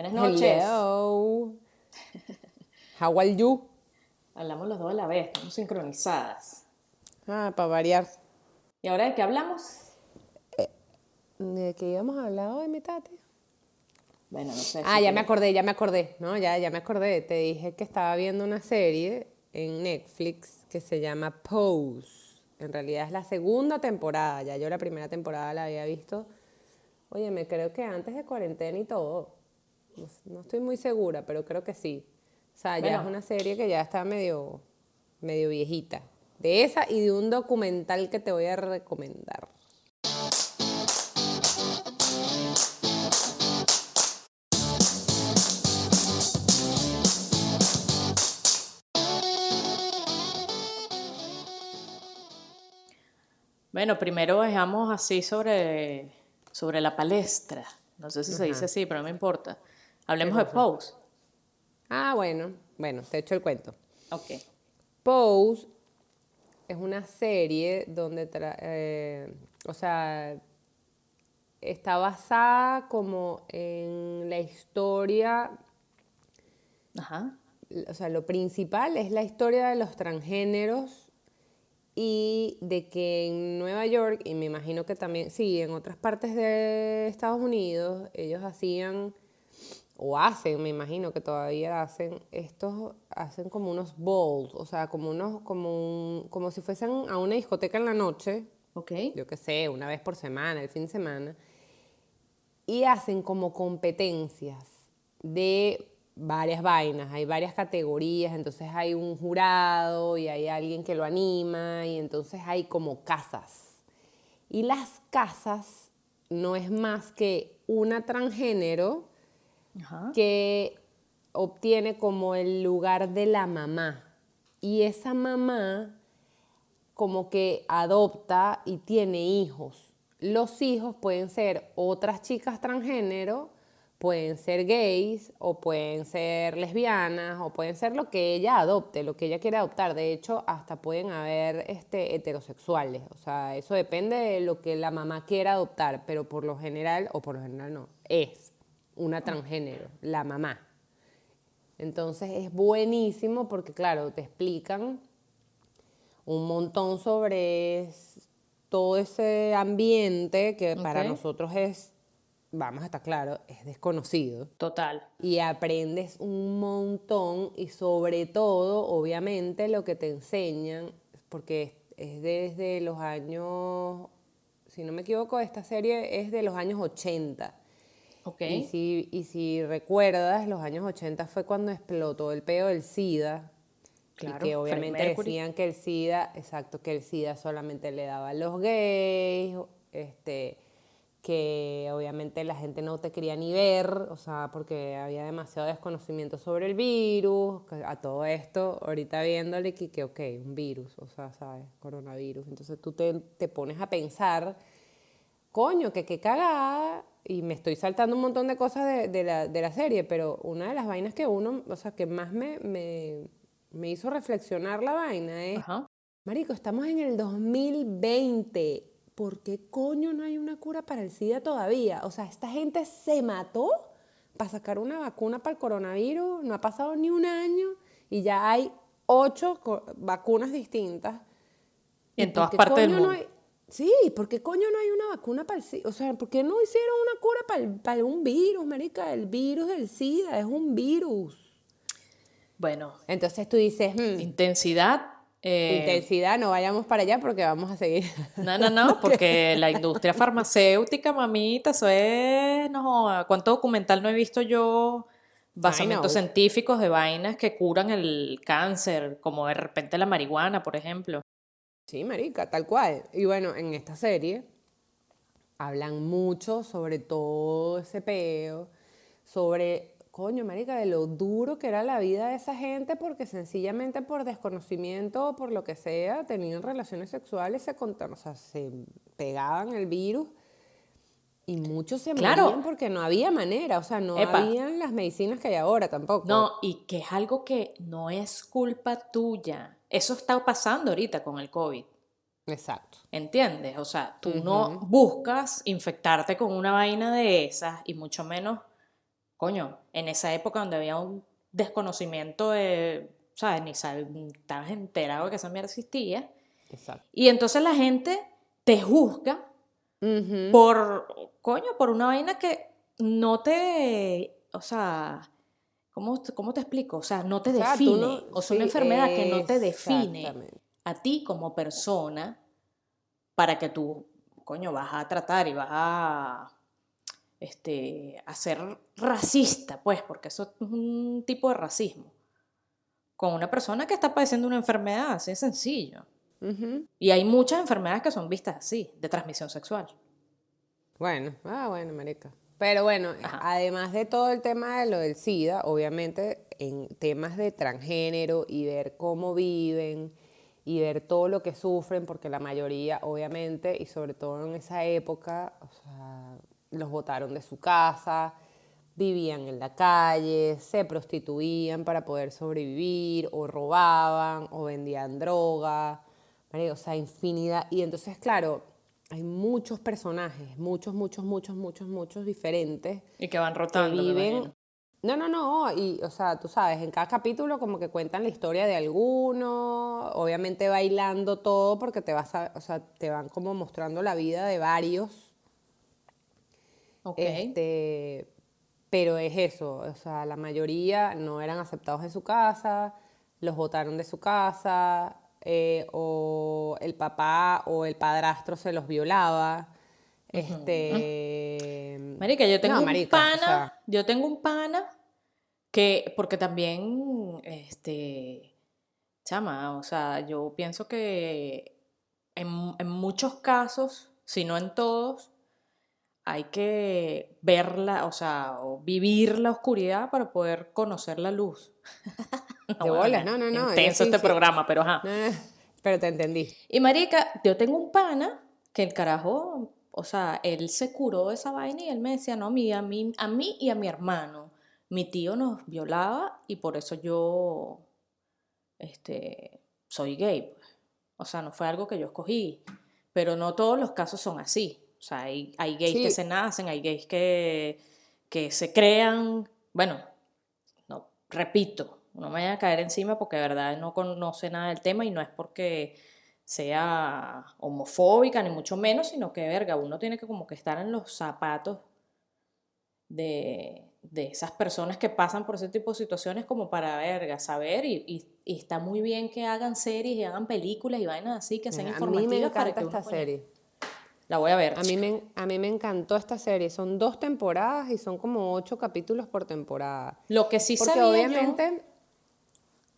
Buenas noches. Hello. How are you? Hablamos los dos a la vez, estamos sincronizadas. Ah, para variar. ¿Y ahora de qué hablamos? ¿De qué íbamos a hablar hoy, mi tati? Bueno, no sé. Ah, si ya me acordé, ya me acordé. No, ya, ya me acordé. Te dije que estaba viendo una serie en Netflix que se llama Pose. En realidad es la segunda temporada. Ya yo la primera temporada la había visto. Oye, me creo que antes de cuarentena y todo. No, no estoy muy segura, pero creo que sí. O sea, ya Bueno. es una serie que ya está medio, medio viejita. De esa y de un documental que te voy a recomendar. Bueno, primero dejamos así sobre, sobre la palestra. No sé si se dice así, pero no me importa. Hablemos de Pose. Ah, bueno, bueno, te echo el cuento. Ok. Pose es una serie donde, tra- eh, o sea, está basada como en la historia, Ajá. o sea, lo principal es la historia de los transgéneros y de que en Nueva York, y me imagino que también, sí, en otras partes de Estados Unidos, ellos hacían, o hacen, me imagino que todavía hacen, estos, hacen como unos balls, o sea, como unos, como, un- como si fuesen a una discoteca en la noche, Ok. yo qué sé, una vez por semana, el fin de semana, y hacen como competencias de varias vainas, hay varias categorías, entonces hay un jurado y hay alguien que lo anima y entonces hay como casas. Y las casas no es más que una transgénero Que obtiene como el lugar de la mamá. Y esa mamá como que adopta y tiene hijos. Los hijos pueden ser otras chicas transgénero, pueden ser gays o pueden ser lesbianas o pueden ser lo que ella adopte, lo que ella quiere adoptar. De hecho, hasta pueden haber este, heterosexuales. O sea, eso depende de lo que la mamá quiera adoptar, pero por lo general, o por lo general no, es una transgénero, la mamá. Entonces es buenísimo porque, claro, te explican un montón sobre todo ese ambiente que para nosotros es, vamos a estar claro, es desconocido. Total. Y aprendes un montón y sobre todo, obviamente, lo que te enseñan, porque es desde los años, si no me equivoco, esta serie es de los años 80. Ok. Y si, y si recuerdas, los años 80 fue cuando explotó el peo del SIDA. Claro, y que obviamente decían que el SIDA, exacto, que el SIDA solamente le daba a los gays, este, que obviamente la gente no te quería ni ver, o sea, porque había demasiado desconocimiento sobre el virus, a todo esto, ahorita viéndole que, que, ok, un virus, o sea, ¿sabes? Coronavirus. Entonces tú te, te pones a pensar coño, que qué cagada, y me estoy saltando un montón de cosas de, de la, de la serie, pero una de las vainas que uno, o sea, que más me, me, me hizo reflexionar la vaina es, Ajá. Marico, estamos en el 2020, ¿por qué coño no hay una cura para el SIDA todavía? O sea, esta gente se mató para sacar una vacuna para el coronavirus, no ha pasado ni un año y ya hay ocho vacunas distintas. Y en todas partes del no mundo. hay- sí, ¿por qué coño no hay una vacuna para el SIDA? O sea, ¿por qué no hicieron una cura para, el- para un virus, marica? El virus del SIDA es un virus. Bueno, Entonces tú dices, hmm, intensidad. eh, intensidad, no vayamos para allá porque vamos a seguir. No, no, no, porque la industria farmacéutica, mamita, eso es, no ¿cuánto documental no he visto yo? Basamentos científicos de vainas que curan el cáncer, como de repente la marihuana, por ejemplo. Sí, marica, tal cual. Y bueno, en esta serie hablan mucho sobre todo ese peo, sobre, coño, marica, de lo duro que era la vida de esa gente porque sencillamente por desconocimiento o por lo que sea tenían relaciones sexuales, se o sea, se pegaban el virus y muchos se Claro. morían porque no había manera, o sea, no Epa. habían las medicinas que hay ahora tampoco. No, y que es algo que no es culpa tuya. Eso está pasando ahorita con el COVID. Exacto. ¿Entiendes? O sea, tú no buscas infectarte con una vaina de esas y mucho menos coño, en esa época donde había un desconocimiento de, ¿sabes? Ni estabas enterado de que esa mierda existía. Exacto. Y entonces la gente te juzga por, coño, por una vaina que no te, o sea, ¿cómo, cómo te explico? O sea, no te define. o sea, una enfermedad que no te define a ti como persona para que tú, coño, vas a tratar y vas a, este, a ser racista, pues, porque eso es un tipo de racismo. Con una persona que está padeciendo una enfermedad, así de sencillo. Y hay muchas enfermedades que son vistas así, de transmisión sexual. Bueno, ah, bueno, marica. Pero bueno, además de todo el tema de lo del SIDA, obviamente en temas de transgénero y ver cómo viven y ver todo lo que sufren, porque la mayoría, obviamente, y sobre todo en esa época, o sea, los botaron de su casa, vivían en la calle, se prostituían para poder sobrevivir, o robaban, o vendían droga, o sea, infinidad. Y entonces, claro, hay muchos personajes, muchos, muchos, muchos, muchos, muchos diferentes. Y que van rotando. viven. No, no, no, y o sea, tú sabes, en cada capítulo como que cuentan la historia de alguno, obviamente bailando todo porque te vas a, o sea, te van como mostrando la vida de varios. Ok. Este, pero es eso, o sea, la mayoría no eran aceptados en su casa, los votaron de su casa, eh, o el papá o el padrastro se los violaba. Este. Marica, yo tengo un pana. Yo tengo un pana que. Porque también. Este. Chama, o sea, yo pienso que en, en muchos casos, si no en todos, hay que verla, o sea, o vivir la oscuridad para poder conocer la luz. de bolas, no, no, no. Intenso este programa, pero ajá. pero te entendí. Y marica, yo tengo un pana que el carajo, o sea, él se curó de esa vaina y él me decía, no, a mí, a mí, a mí y a mi hermano, mi tío nos violaba y por eso yo, este, soy gay. Pues. O sea, no fue algo que yo escogí, pero no todos los casos son así. O sea, hay, hay gays que se nacen, hay gays que, que se crean, bueno, no, repito, no me vaya a caer encima porque de verdad no conoce nada del tema y no es porque sea homofóbica ni mucho menos, sino que, verga, uno tiene que como que estar en los zapatos de, esas personas que pasan por ese tipo de situaciones como para, verga, saber y, está muy bien que hagan series y hagan películas y vainas así que sean informativas. A mí me encanta esta serie. La voy a ver. A mí, me, a mí me encantó esta serie. Son dos temporadas y son como ocho capítulos por temporada. Lo que sí Porque obviamente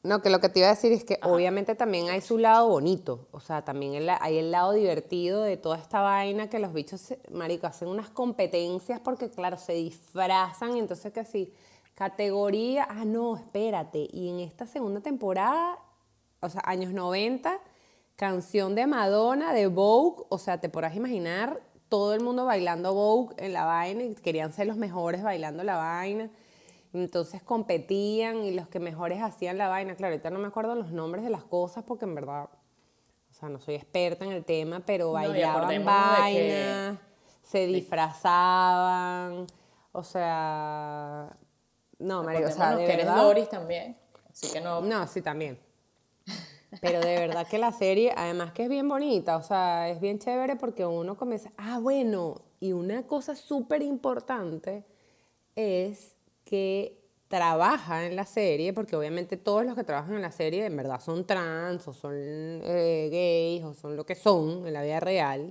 no, que lo que te iba a decir es que obviamente también hay su lado bonito, o sea, también hay el lado divertido de toda esta vaina que los bichos, marico, hacen unas competencias porque, claro, se disfrazan. Y entonces que sí, categoría, ah, no, espérate, y en esta segunda temporada, o sea, años 90, canción de Madonna, de Vogue, o sea, te podrás imaginar todo el mundo bailando Vogue en la vaina y querían ser los mejores bailando la vaina. Entonces competían y los que mejores hacían la vaina. Claro, ahorita no me acuerdo los nombres de las cosas porque en verdad, o sea, no soy experta en el tema, pero bailaban vainas, se disfrazaban, o sea, no, María, o sea, de verdad. Doris también, así que no. No, sí, también. Pero de verdad que la serie, además que es bien bonita, o sea, es bien chévere porque uno comienza, ah, bueno, y una cosa súper importante es que trabaja en la serie, porque obviamente todos los que trabajan en la serie en verdad son trans o son eh, gays o son lo que son en la vida real.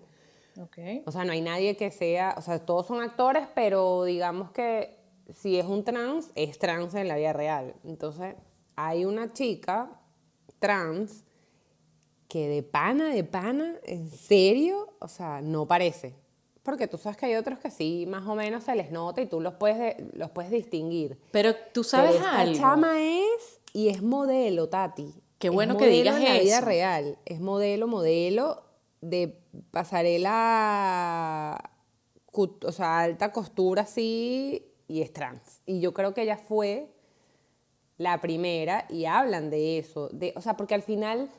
Okay. O sea, no hay nadie que sea, o sea, todos son actores, pero digamos que si es un trans, es trans en la vida real. Entonces, hay una chica trans que de pana, de pana, en serio, o sea, no parece. Porque tú sabes que hay otros que sí, más o menos se les nota y tú los puedes, los puedes distinguir. Pero tú sabes Pero esta chama es y es modelo, Tati. Qué bueno que digas en la vida real. Es modelo, modelo de pasarela, o sea, alta costura así y es trans. Y yo creo que ella fue la primera y hablan de eso. De, o sea, porque al final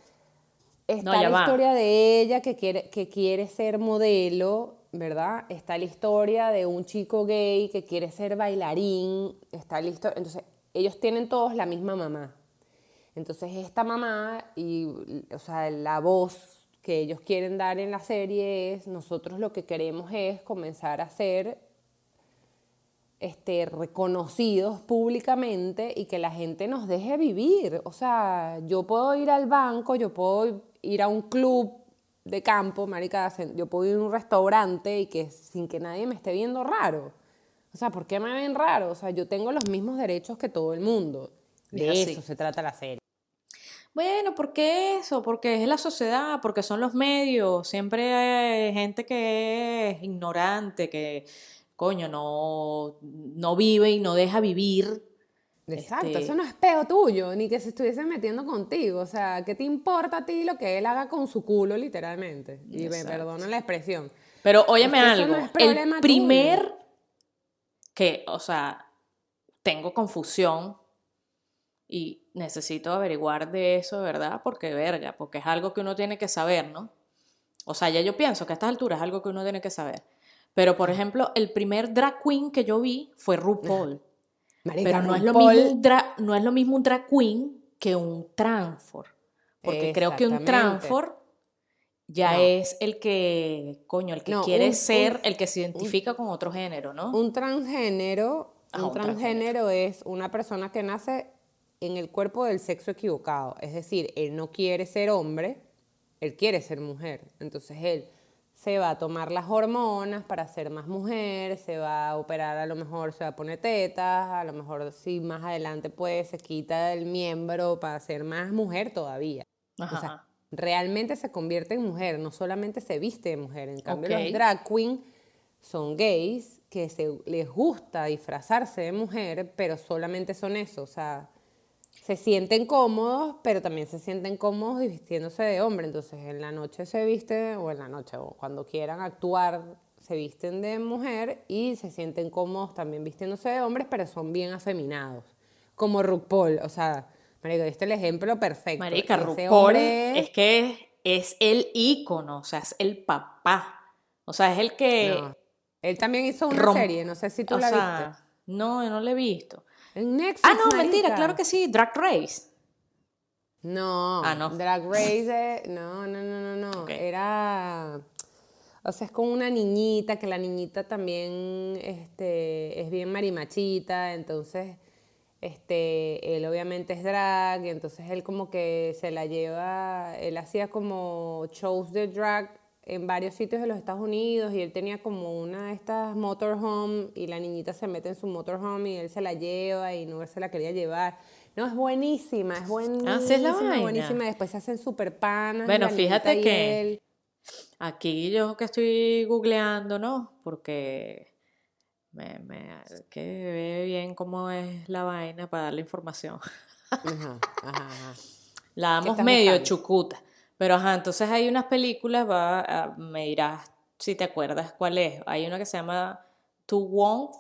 está la historia de ella que quiere, que quiere ser modelo ¿verdad? Está la historia de un chico gay que quiere ser bailarín, está la historia, entonces ellos tienen todos la misma mamá. Entonces esta mamá y, o sea, la voz que ellos quieren dar en la serie es, nosotros lo que queremos es comenzar a ser este, reconocidos públicamente y que la gente nos deje vivir. O sea, yo puedo ir al banco, yo puedo ir a un club de campo, marica, yo puedo ir a un restaurante y que sin que nadie me esté viendo raro. O sea, ¿por qué me ven raro? O sea, yo tengo los mismos derechos que todo el mundo. De eso se trata la serie. Bueno, ¿por qué eso? Porque es la sociedad, porque son los medios. Siempre hay gente que es ignorante, que, coño, no, no vive y no deja vivir. Exacto, este eso no es peo tuyo, ni que se estuviese metiendo contigo. O sea, ¿qué te importa a ti lo que él haga con su culo, literalmente? Y me perdona la expresión. Pero óyeme algo, el primer que, o sea, tengo confusión y necesito averiguar de eso, ¿verdad? Porque verga, porque es algo que uno tiene que saber, ¿no? O sea, ya yo pienso que a estas alturas es algo que uno tiene que saber. Pero, por ejemplo, el primer drag queen que yo vi fue RuPaul. Pero no es, lo mismo un no es lo mismo un drag queen que un transfor. Porque creo que un transfor ya es el que, coño, el que quiere ser, el que se identifica con otro género, ¿no? Un transgénero, ah, un, transgénero es una persona que nace en el cuerpo del sexo equivocado. Es decir, él no quiere ser hombre, él quiere ser mujer. Entonces él se va a tomar las hormonas para ser más mujer, se va a operar, a lo mejor se va a poner tetas, a lo mejor si más adelante puede, se quita el miembro para ser más mujer todavía. O sea, realmente se convierte en mujer, no solamente se viste de mujer. En cambio, los drag queens son gays que se, les gusta disfrazarse de mujer, pero solamente son eso, o sea, se sienten cómodos, pero también se sienten cómodos vistiéndose de hombre. Entonces en la noche se viste, o en la noche, o cuando quieran actuar, se visten de mujer y se sienten cómodos también vistiéndose de hombres, pero son bien afeminados. Como RuPaul, o sea, Marica, este el ejemplo perfecto. Marica, RuPaul es que es el ícono, o sea, es el papá. O sea, es el que... Él también hizo una serie, no sé si tú la viste. No, no la he visto. En Netflix, ah, no, mentira, claro que sí, Drag Race. No, ah, no. Drag Race, no, no, no, no, no. Era, o sea, es con una niñita, que la niñita también este, es bien marimachita, entonces, este, él obviamente es drag, y entonces él como que se la lleva, él hacía como shows de drag en varios sitios de los Estados Unidos y él tenía como una de estas motorhome y la niñita se mete en su motorhome y él se la lleva y no se la quería llevar. No, es buenísima, es buenísima. Ah, es la buenísima. Después se hacen super panas. Bueno, fíjate que aquí yo que estoy googleando, ¿no? Porque me, me que ve bien cómo es la vaina para darle información. Ajá, ajá, La damos medio chucuta. Pero ajá, entonces hay unas películas, va, me dirás si te acuerdas cuál es. Hay una que se llama Tu Wong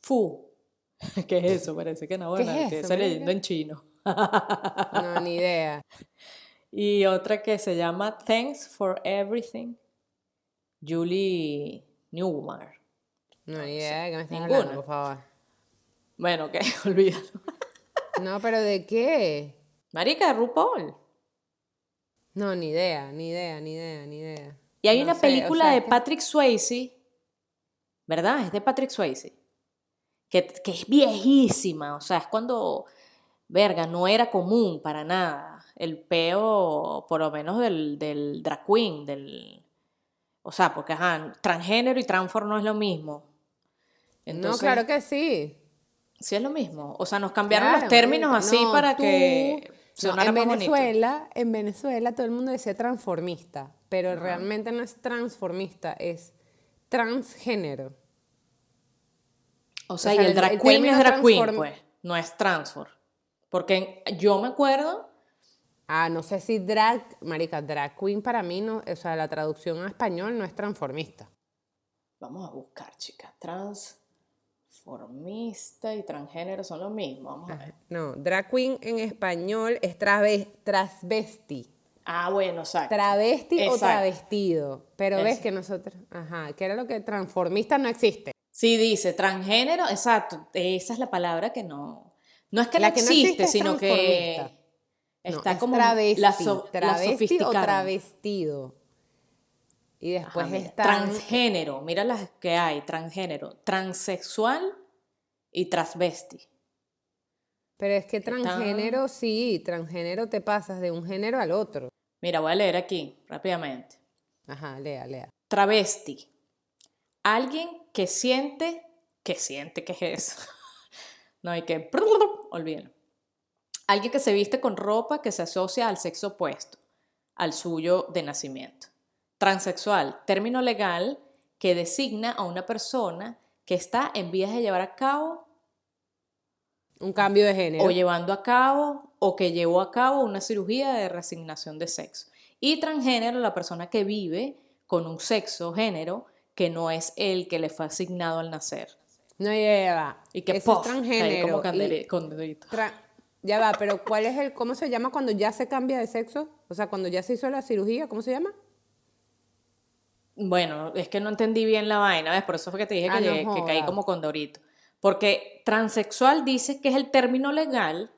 Fu. ¿Qué es eso? Parece que no, bueno, es estoy leyendo en chino. no, ni idea. Y otra que se llama Thanks for Everything, Julie Newmar. No, ni idea que me estén hablando, por favor. Bueno, que olvídalo. no, pero ¿de qué? Marica, RuPaul. No, ni idea, ni idea, ni idea, ni idea. Y hay una película de Patrick Swayze, ¿verdad? Es de Patrick Swayze, que, que, es viejísima, o sea, es cuando, verga, no era común para nada el peo, por lo menos del, del drag queen, del... O sea, porque, ajá, transgénero y transfor no es lo mismo. no, claro que sí. Sí es lo mismo. O sea, nos cambiaron los términos así para que en Venezuela, en Venezuela todo el mundo decía transformista, pero realmente no es transformista, es transgénero. O sea, y el drag queen es drag queen, pues, no es transfor. Porque yo me acuerdo... Ah, no sé si drag, marica, drag queen para mí, no, o sea, la traducción a español no es transformista. Vamos a buscar, chica, trans transformista y transgénero son lo mismo. Vamos a ver. No, drag queen en español es transvesti. Ah, bueno, exacto. Travesti o travestido. Pero ves que nosotros, ajá, que era lo que transformista no existe. Sí, dice transgénero, exacto. Esa es la palabra que no. No es que La que no existe, existe es sino que. No, está es como travesti, la, so- la travesti o travestido. Y después está Transgénero, mira las que hay, transgénero, transexual y transvesti. Pero es que transgénero, sí, transgénero te pasas de un género al otro. Mira, voy a leer aquí rápidamente. Ajá, lea, lea. Travesti. Alguien que siente, que siente, ¿qué es eso? No hay que, olvídalo. Alguien que se viste con ropa que se asocia al sexo opuesto, al suyo de nacimiento. Transexual, término legal que designa a una persona que está en vías de llevar a cabo Un cambio de género. o llevando a cabo o que llevó a cabo una cirugía de resignación de sexo. Y transgénero, la persona que vive con un sexo, género, que no es el que le fue asignado al nacer. No, ya, ya va. Y que es transgénero. como y tra- ya va, pero ¿cuál es el, cómo se llama cuando ya se cambia de sexo? O sea, cuando ya se hizo la cirugía, ¿cómo se llama? Bueno, es que no entendí bien la vaina, ¿ves? Por eso fue que te dije que, Ah, llegué- que caí como condorito. Porque transexual dice que es el término legal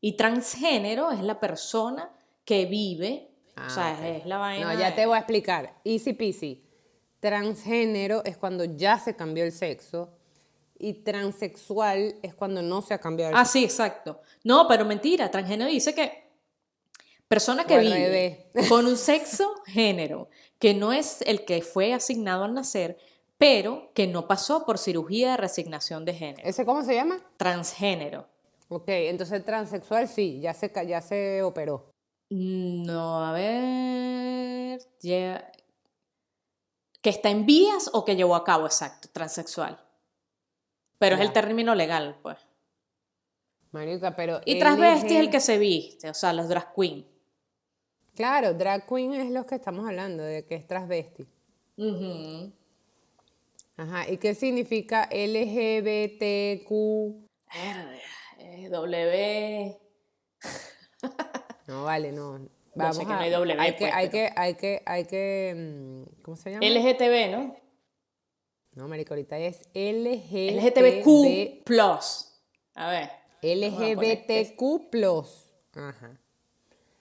y transgénero es la persona que vive, o sea, Ah, es la vaina. No, ya de- te voy a explicar. Easy peasy. Transgénero es cuando ya se cambió el sexo y transexual es cuando no se ha cambiado el Ah, sexo. sí, exacto. No, pero mentira, transgénero dice que persona que vive con un sexo género que no es el que fue asignado al nacer, pero que no pasó por cirugía de resignación de género. ¿Ese cómo se llama? Transgénero. Ok, entonces transexual sí, ya se, ya se operó. No, a ver. ya- Que está en vías o que llevó a cabo, exacto, transexual. Pero es el término legal, pues. Marica, pero... Y transvesti es el que se viste, o sea, los drag queen. Claro, drag queen es lo que estamos hablando, de que es transvesti. Ajá, ¿y qué significa LGBTQ? W. No, vale, no. Vamos sé que a- no hay W, hay que, pues, hay pero- que, hay que, hay que, mm, ¿cómo se llama? LGTB, ¿no? No, marica, ahorita es LGTB. LGTBQ. A ver. LGBTQ+. Ajá.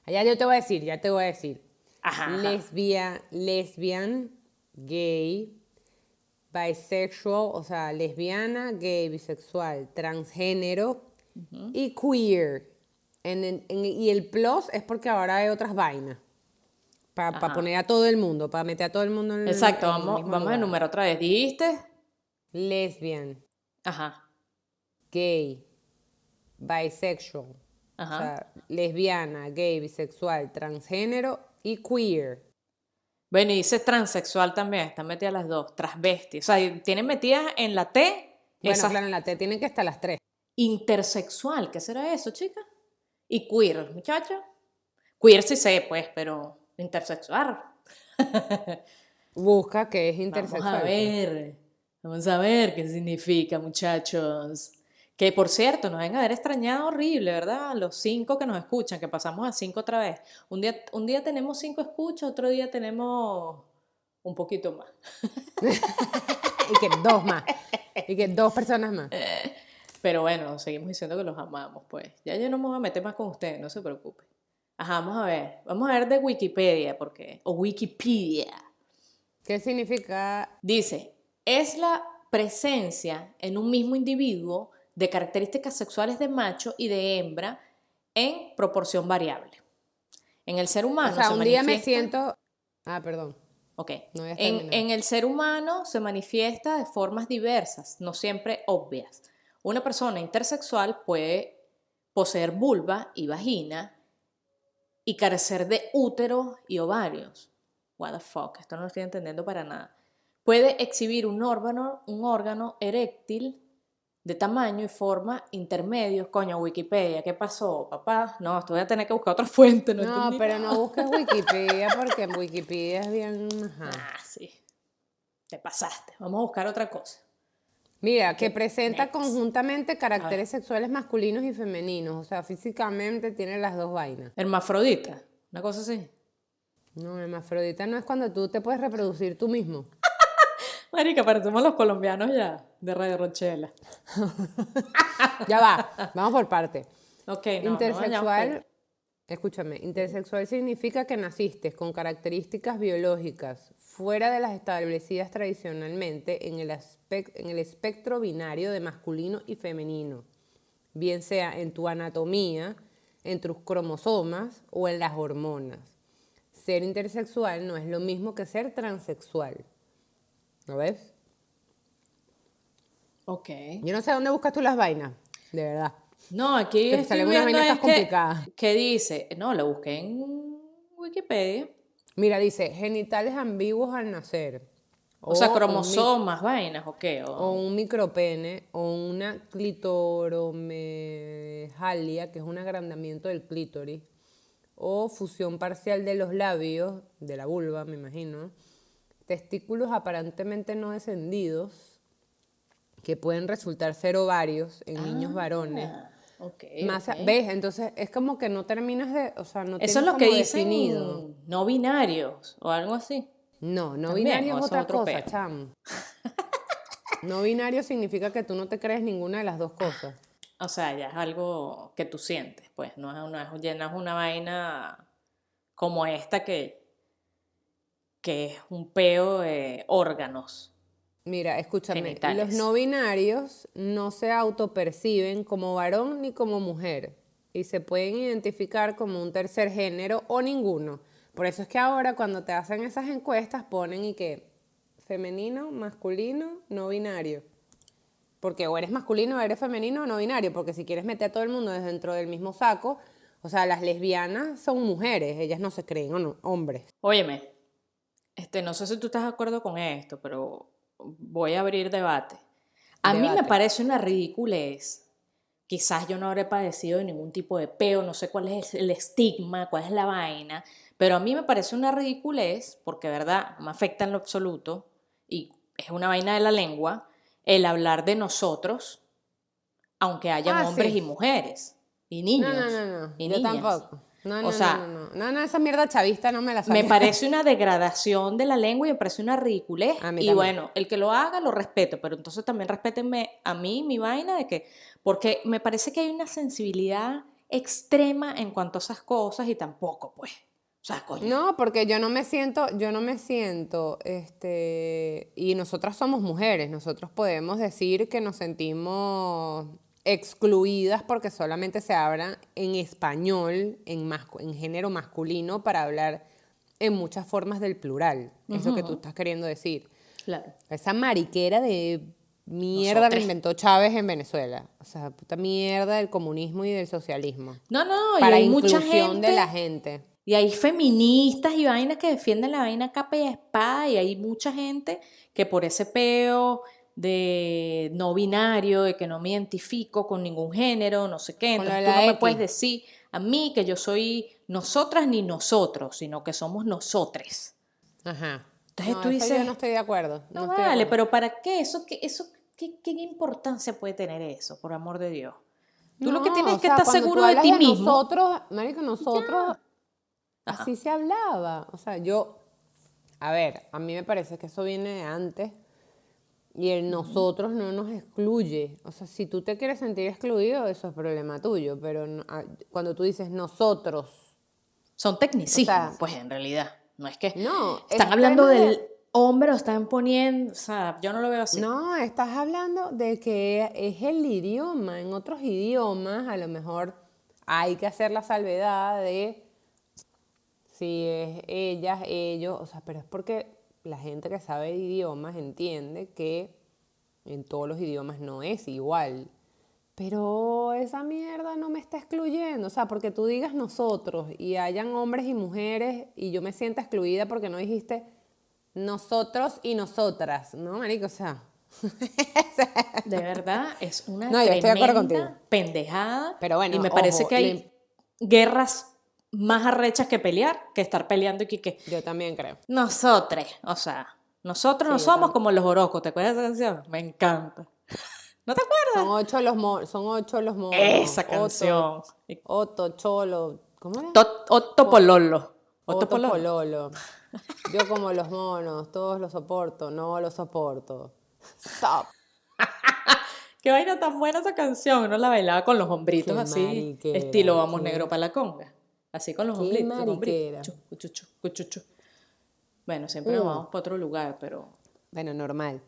Allá yo te voy a decir, ya te voy a decir. Ajá. Lesbia, lesbian, gay, bisexual, o sea, lesbiana, gay, bisexual, transgénero y queer. En- en- en- y el plus es porque ahora hay otras vainas. Para poner a todo el mundo, para meter a todo el mundo en el Exacto, el vamos, mismo vamos a lugar. enumerar otra vez. ¿Dijiste? Lesbian, Ajá. gay, bisexual, Ajá. o sea, lesbiana, gay, bisexual, transgénero y queer. Bueno, y dice transexual también, están metidas las dos, transvesti. O sea, tienen metidas en la T Bueno, esas claro, en la T tienen que estar las tres. intersexual. ¿Qué será eso, chica? Y queer, muchacho. Queer sí sé, pues, pero intersexual. Busca que es Vamos intersexual. a pues. ver. Vamos a ver qué significa, muchachos. Que por cierto, nos ven a haber extrañado horrible, ¿verdad? Los cinco que nos escuchan, que pasamos a cinco otra vez. Un día, un día tenemos cinco escuchas, otro día tenemos un poquito más. Y que dos más. Y que dos personas más. Pero bueno, seguimos diciendo que los amamos, pues. Ya yo no me voy a meter más con ustedes, no se preocupe. Ajá, vamos a ver. Vamos a ver de Wikipedia, porque. O Wikipedia. ¿Qué significa? Dice, es la presencia en un mismo individuo de características sexuales de macho y de hembra en proporción variable. En el ser humano o sea, se un día me siento. Ah, perdón. Ok. No En, en el ser humano se manifiesta de formas diversas, no siempre obvias. Una persona intersexual puede poseer vulva y vagina y carecer de útero y ovarios. What the fuck, esto no lo estoy entendiendo para nada. Puede exhibir un órgano, un órgano eréctil de tamaño y forma intermedios. Coño, Wikipedia, ¿qué pasó, papá? No, esto voy a tener que buscar otra fuente. No, No, pero nada. no busques Wikipedia porque en Wikipedia es bien. ajá. Ah, sí. Te pasaste. Vamos a buscar otra cosa. Mira, que presenta next. conjuntamente caracteres sexuales masculinos y femeninos. O sea, físicamente tiene las dos vainas. Hermafrodita. Una cosa así. No, hermafrodita no es cuando tú te puedes reproducir tú mismo. Marica, parecemos los colombianos ya, de Radio Rochela. Ya va, vamos por parte. Ok, no, no intersexual, vayamos escúchame, intersexual significa que naciste con características biológicas fuera de las establecidas tradicionalmente en el, en el espectro binario de masculino y femenino, bien sea en tu anatomía, en tus cromosomas o en las hormonas. Ser intersexual no es lo mismo que ser transexual. ¿Lo ves? Ok. Yo no sé dónde buscas tú las vainas, de verdad. No, aquí te estoy salen unas viendo vainas es complicadas. que, que dice, no, lo busqué en Wikipedia. Mira, dice, genitales ambiguos al nacer. O, sea, cromosomas, vainas, ¿o qué? O- O un micropene, o una clitoromegalia, que es un agrandamiento del clítoris, o fusión parcial de los labios, de la vulva, me imagino, testículos aparentemente no descendidos, que pueden resultar ser ovarios en niños varones. Ah, ok, Más, a- ok. ¿Ves? Entonces es como que no terminas de, o sea, no Eso es lo que dicen definido. no binarios o algo así. No, no También, binario es otra cosa, peo. chamo. No binario significa que tú no te crees ninguna de las dos cosas. O sea, ya es algo que tú sientes, pues, no es una, es una vaina como esta que, que es un peo de órganos. Mira, escúchame, Genitales. los no binarios no se autoperciben como varón ni como mujer y se pueden identificar como un tercer género o ninguno. Por eso es que ahora cuando te hacen esas encuestas ponen y que femenino, masculino, no binario. Porque o eres masculino, o eres femenino o no binario, porque si quieres meter a todo el mundo dentro del mismo saco, o sea, las lesbianas son mujeres, ellas no se creen o no- hombres. Óyeme, este, no sé si tú estás de acuerdo con esto, pero voy a abrir debate. A mí me parece una ridiculez. Quizás yo no habré padecido de ningún tipo de peo, no sé cuál es el estigma, cuál es la vaina, pero a mí me parece una ridiculez, porque, ¿verdad? Me afecta en lo absoluto, y es una vaina de la lengua, el hablar de nosotros, aunque hayan Ah, hombres sí. y mujeres, y niños. No, no, no, no. y niñas. tampoco. No, no, O sea, no, no, no. No, no, esa mierda chavista no me la Me sabía. parece una degradación de la lengua y me parece una ridiculez. Y bueno, el que lo haga lo respeto, pero entonces también respétenme a mí, mi vaina, de que, porque me parece que hay una sensibilidad extrema en cuanto a esas cosas y tampoco, pues. O sea, coño. No, porque yo no me siento, yo no me siento, este, y nosotras somos mujeres, nosotros podemos decir que nos sentimos excluidas porque solamente se habla en español, en, género masculino, para hablar en muchas formas del plural. Es lo que tú estás queriendo decir. Claro. Esa mariquera de mierda Nosotras. que inventó Chávez en Venezuela. O sea, puta mierda del comunismo y del socialismo. No, no, y para hay mucha inclusión gente. de la gente. Y hay feministas y vainas que defienden la vaina capa y espada y hay mucha gente que por ese peo de no binario, de que no me identifico con ningún género, no sé qué, entonces tú no me puedes decir a mí que yo soy nosotras ni nosotros, sino que somos nosotres. Ajá. Entonces No, tú dices, yo no estoy de acuerdo. no, vale, acuerdo. pero ¿para qué? Eso, qué, eso qué, qué importancia puede tener eso, por amor de Dios? Tú lo que No, tienes es que estar seguro de ti mismo. Nosotros, marico, nosotros, así se hablaba. O sea, yo, a ver, a mí me parece que eso viene de antes y el nosotros no nos excluye. O sea, si tú te quieres sentir excluido, eso es problema tuyo. Pero no- ah, cuando tú dices nosotros, Son tecnicismos, O sea, pues en realidad. No es que no. están es hablando de- del hombre, lo están poniendo. O sea, yo no lo veo así. No, estás hablando de que es el idioma. En otros idiomas, a lo mejor hay que hacer la salvedad de si es ellas, ellos, o sea, pero es porque la gente que sabe de idiomas entiende que en todos los idiomas no es igual. Pero esa mierda no me está excluyendo, o sea, porque tú digas nosotros y hayan hombres y mujeres y yo me sienta excluida porque no dijiste nosotros y nosotras, ¿no, marico? O sea, De verdad, es una No, yo estoy de acuerdo pendejada. Pero bueno, y me parece que hay le- guerras más arrechas que pelear que estar peleando y que, que yo también creo. nosotros, o sea, nosotros no Sí, somos también. como los orocos. ¿Te acuerdas de esa canción? Me encanta. ¿No te acuerdas? Son ocho los monos, son ocho los monos. Esa canción. Otto, Cholo, ¿cómo era? Tot- Otto Pololo. Otto Otto Pololo. Pololo. Yo como los monos, todos los soporto, no los soporto. Stop. Qué vaina tan buena esa canción. Uno la bailaba con los hombritos Qué así, estilo vamos negro para la conga. Así con los chu. Bueno, siempre nos vamos para otro lugar, pero Bueno, normal.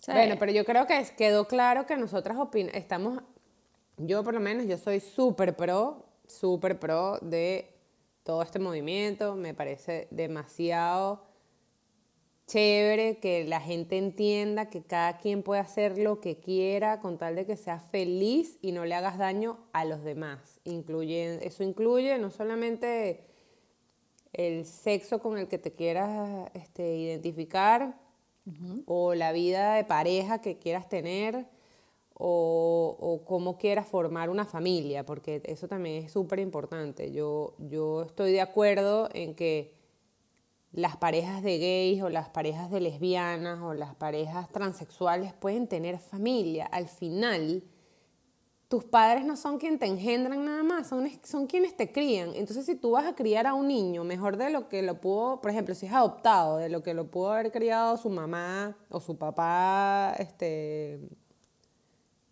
Sí. Bueno, pero yo creo que quedó claro que nosotras opin estamos, yo por lo menos, yo soy súper pro, súper pro de todo este movimiento. Me parece demasiado chévere que la gente entienda que cada quien puede hacer lo que quiera con tal de que sea feliz y no le hagas daño a los demás. Incluye, eso incluye no solamente el sexo con el que te quieras este, identificar o la vida de pareja que quieras tener o, o cómo quieras formar una familia, porque eso también es súper importante. Yo, yo estoy de acuerdo en que las parejas de gays o las parejas de lesbianas o las parejas transexuales pueden tener familia. Al final, tus padres no son quienes te engendran nada más, son, son quienes te crían. Entonces, si tú vas a criar a un niño mejor de lo que lo pudo, por ejemplo, si es adoptado, de lo que lo pudo haber criado su mamá o su papá, este,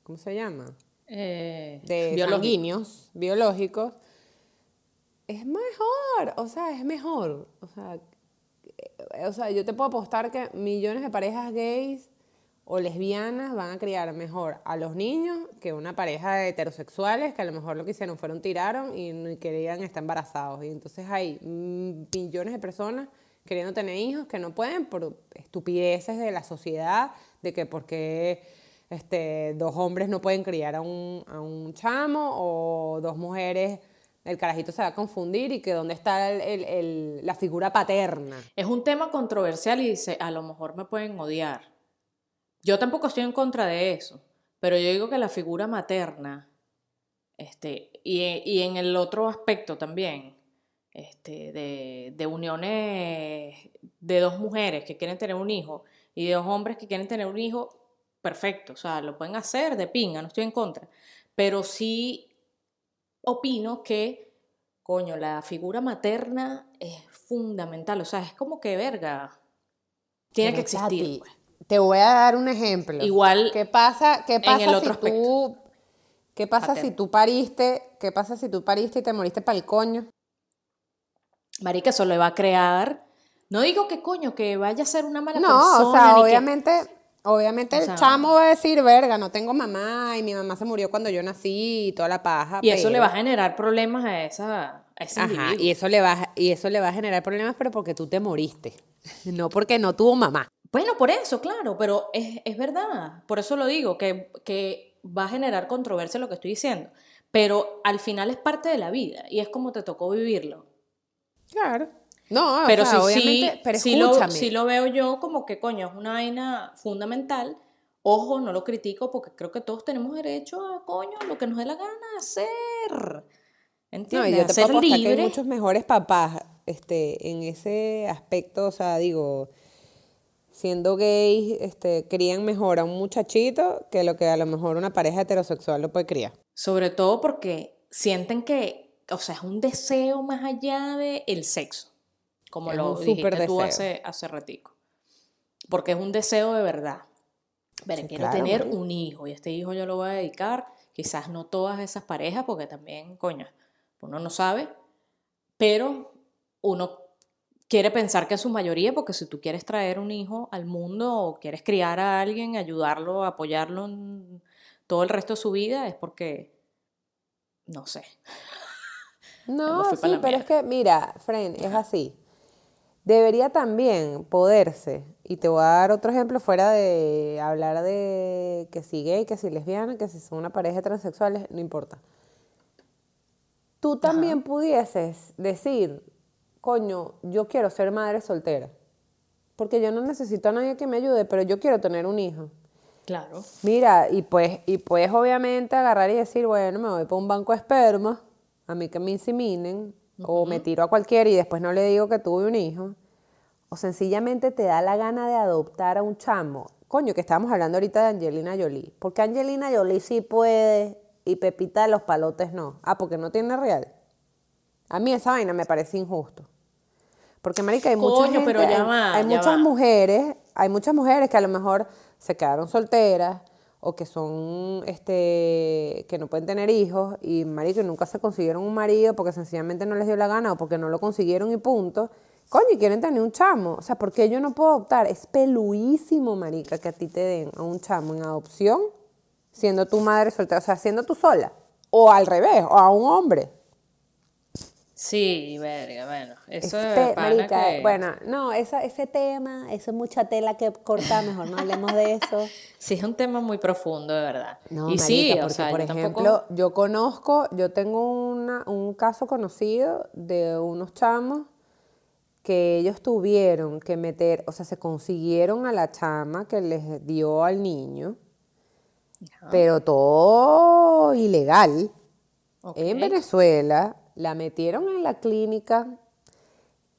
¿cómo se llama? eh, de biológico. sanguíneos, biológicos, es mejor, o sea, es mejor. O sea, eh, o sea, yo te puedo apostar que millones de parejas gays o lesbianas van a criar mejor a los niños que una pareja de heterosexuales que a lo mejor lo que hicieron fueron tiraron y querían estar embarazados. Y entonces hay mm, millones de personas queriendo tener hijos que no pueden por estupideces de la sociedad, de que porque este, dos hombres no pueden criar a un, a un chamo o dos mujeres, el carajito se va a confundir y que dónde está el- el- el- la figura paterna. Es un tema controversial y dice, a lo mejor me pueden odiar. Yo tampoco estoy en contra de eso, pero yo digo que la figura materna, este, y, y en el otro aspecto también, este, de, de uniones de dos mujeres que quieren tener un hijo y de dos hombres que quieren tener un hijo, perfecto, o sea, lo pueden hacer de pinga, no estoy en contra, pero sí opino que, coño, la figura materna es fundamental, o sea, es como que verga, tiene Pero, que existir. Tati, pues. Te voy a dar un ejemplo. Igual ¿Qué pasa, qué pasa el otro si tú qué pasa si tú pariste, qué pasa si tú pariste y te moriste para el coño? Marica, eso le va a crear. No digo que coño, que vaya a ser una mala No, persona. o sea, que- obviamente, obviamente el chamo va a decir, verga, no tengo mamá y mi mamá se murió cuando yo nací y toda la paja. Y eso le va a generar problemas a esa, a ese Ajá, individuo. y eso le va y eso le va a generar problemas, pero porque tú te moriste, no porque no tuvo mamá. Bueno, por eso, claro, pero es, es verdad. Por eso lo digo, que, que va a generar controversia lo que estoy diciendo. Pero al final es parte de la vida y es como te tocó vivirlo. Claro. No, o Pero sea, sí, sí, obviamente, pero sí lo, sí lo veo yo como que, coño, es una vaina fundamental. Ojo, no lo critico porque creo que todos tenemos derecho a, coño, lo que nos dé la gana hacer. No, ¿Entiendes? y yo te a ser puedo que hay muchos mejores papás este, en ese aspecto, o sea, digo, siendo gays, este, crían mejor a un muchachito que lo que a lo mejor una pareja heterosexual lo puede criar. Sobre todo porque sienten que, o sea, es un deseo más allá del el sexo, como Es lo dijiste tú hace, hace ratico. Porque es un deseo de verdad. Pero Sí, quiero claro, tener un hijo y este hijo yo lo voy a dedicar, quizás no todas esas parejas, porque también, coño, uno no sabe, pero uno quiere pensar que es su mayoría, porque si tú quieres traer un hijo al mundo o quieres criar a alguien, ayudarlo, apoyarlo en todo el resto de su vida, es porque, no sé. No, sí, pero es que, mira, Fren, es así. Debería también poderse, y te voy a dar otro ejemplo fuera de hablar de que si gay, que si lesbiana, que si son una pareja transexuales, no importa. Tú también pudieses decir, coño, yo quiero ser madre soltera, porque yo no necesito a nadie que me ayude, pero yo quiero tener un hijo. Claro. Mira, y pues, y puedes obviamente agarrar y decir, bueno, me voy para un banco de esperma, a mí que me inseminen, o me tiro a cualquiera y después no le digo que tuve un hijo, o sencillamente te da la gana de adoptar a un chamo. Coño, que estábamos hablando ahorita de Angelina Jolie. Porque Angelina Jolie sí puede y Pepita de los palotes no. Ah, porque no tiene real. A mí esa vaina me parece injusto. Porque, marica, hay mucha Coño, gente, pero ya hay, va, hay ya muchas va. mujeres, hay muchas mujeres que a lo mejor se quedaron solteras o que son, este, que no pueden tener hijos y, marica, y nunca se consiguieron un marido porque sencillamente no les dio la gana o porque no lo consiguieron y punto. Coño, y quieren tener un chamo. O sea, ¿por qué yo no puedo adoptar? Es peluísimo, marica, que a ti te den a un chamo en adopción siendo tu madre soltera, o sea, siendo tú sola. O al revés, o a un hombre. Sí, verga, bueno. Eso Este, es pana marica, que- bueno, no, esa, ese tema, eso es mucha tela que cortar, mejor no hablemos de eso. Sí, es un tema muy profundo, de verdad. No, y sí, marica, o porque sea, por yo ejemplo, tampoco... yo conozco, yo tengo una, un caso conocido de unos chamos que ellos tuvieron que meter, o sea, se consiguieron a la chama que les dio al niño, pero todo ilegal. En Venezuela la metieron en la clínica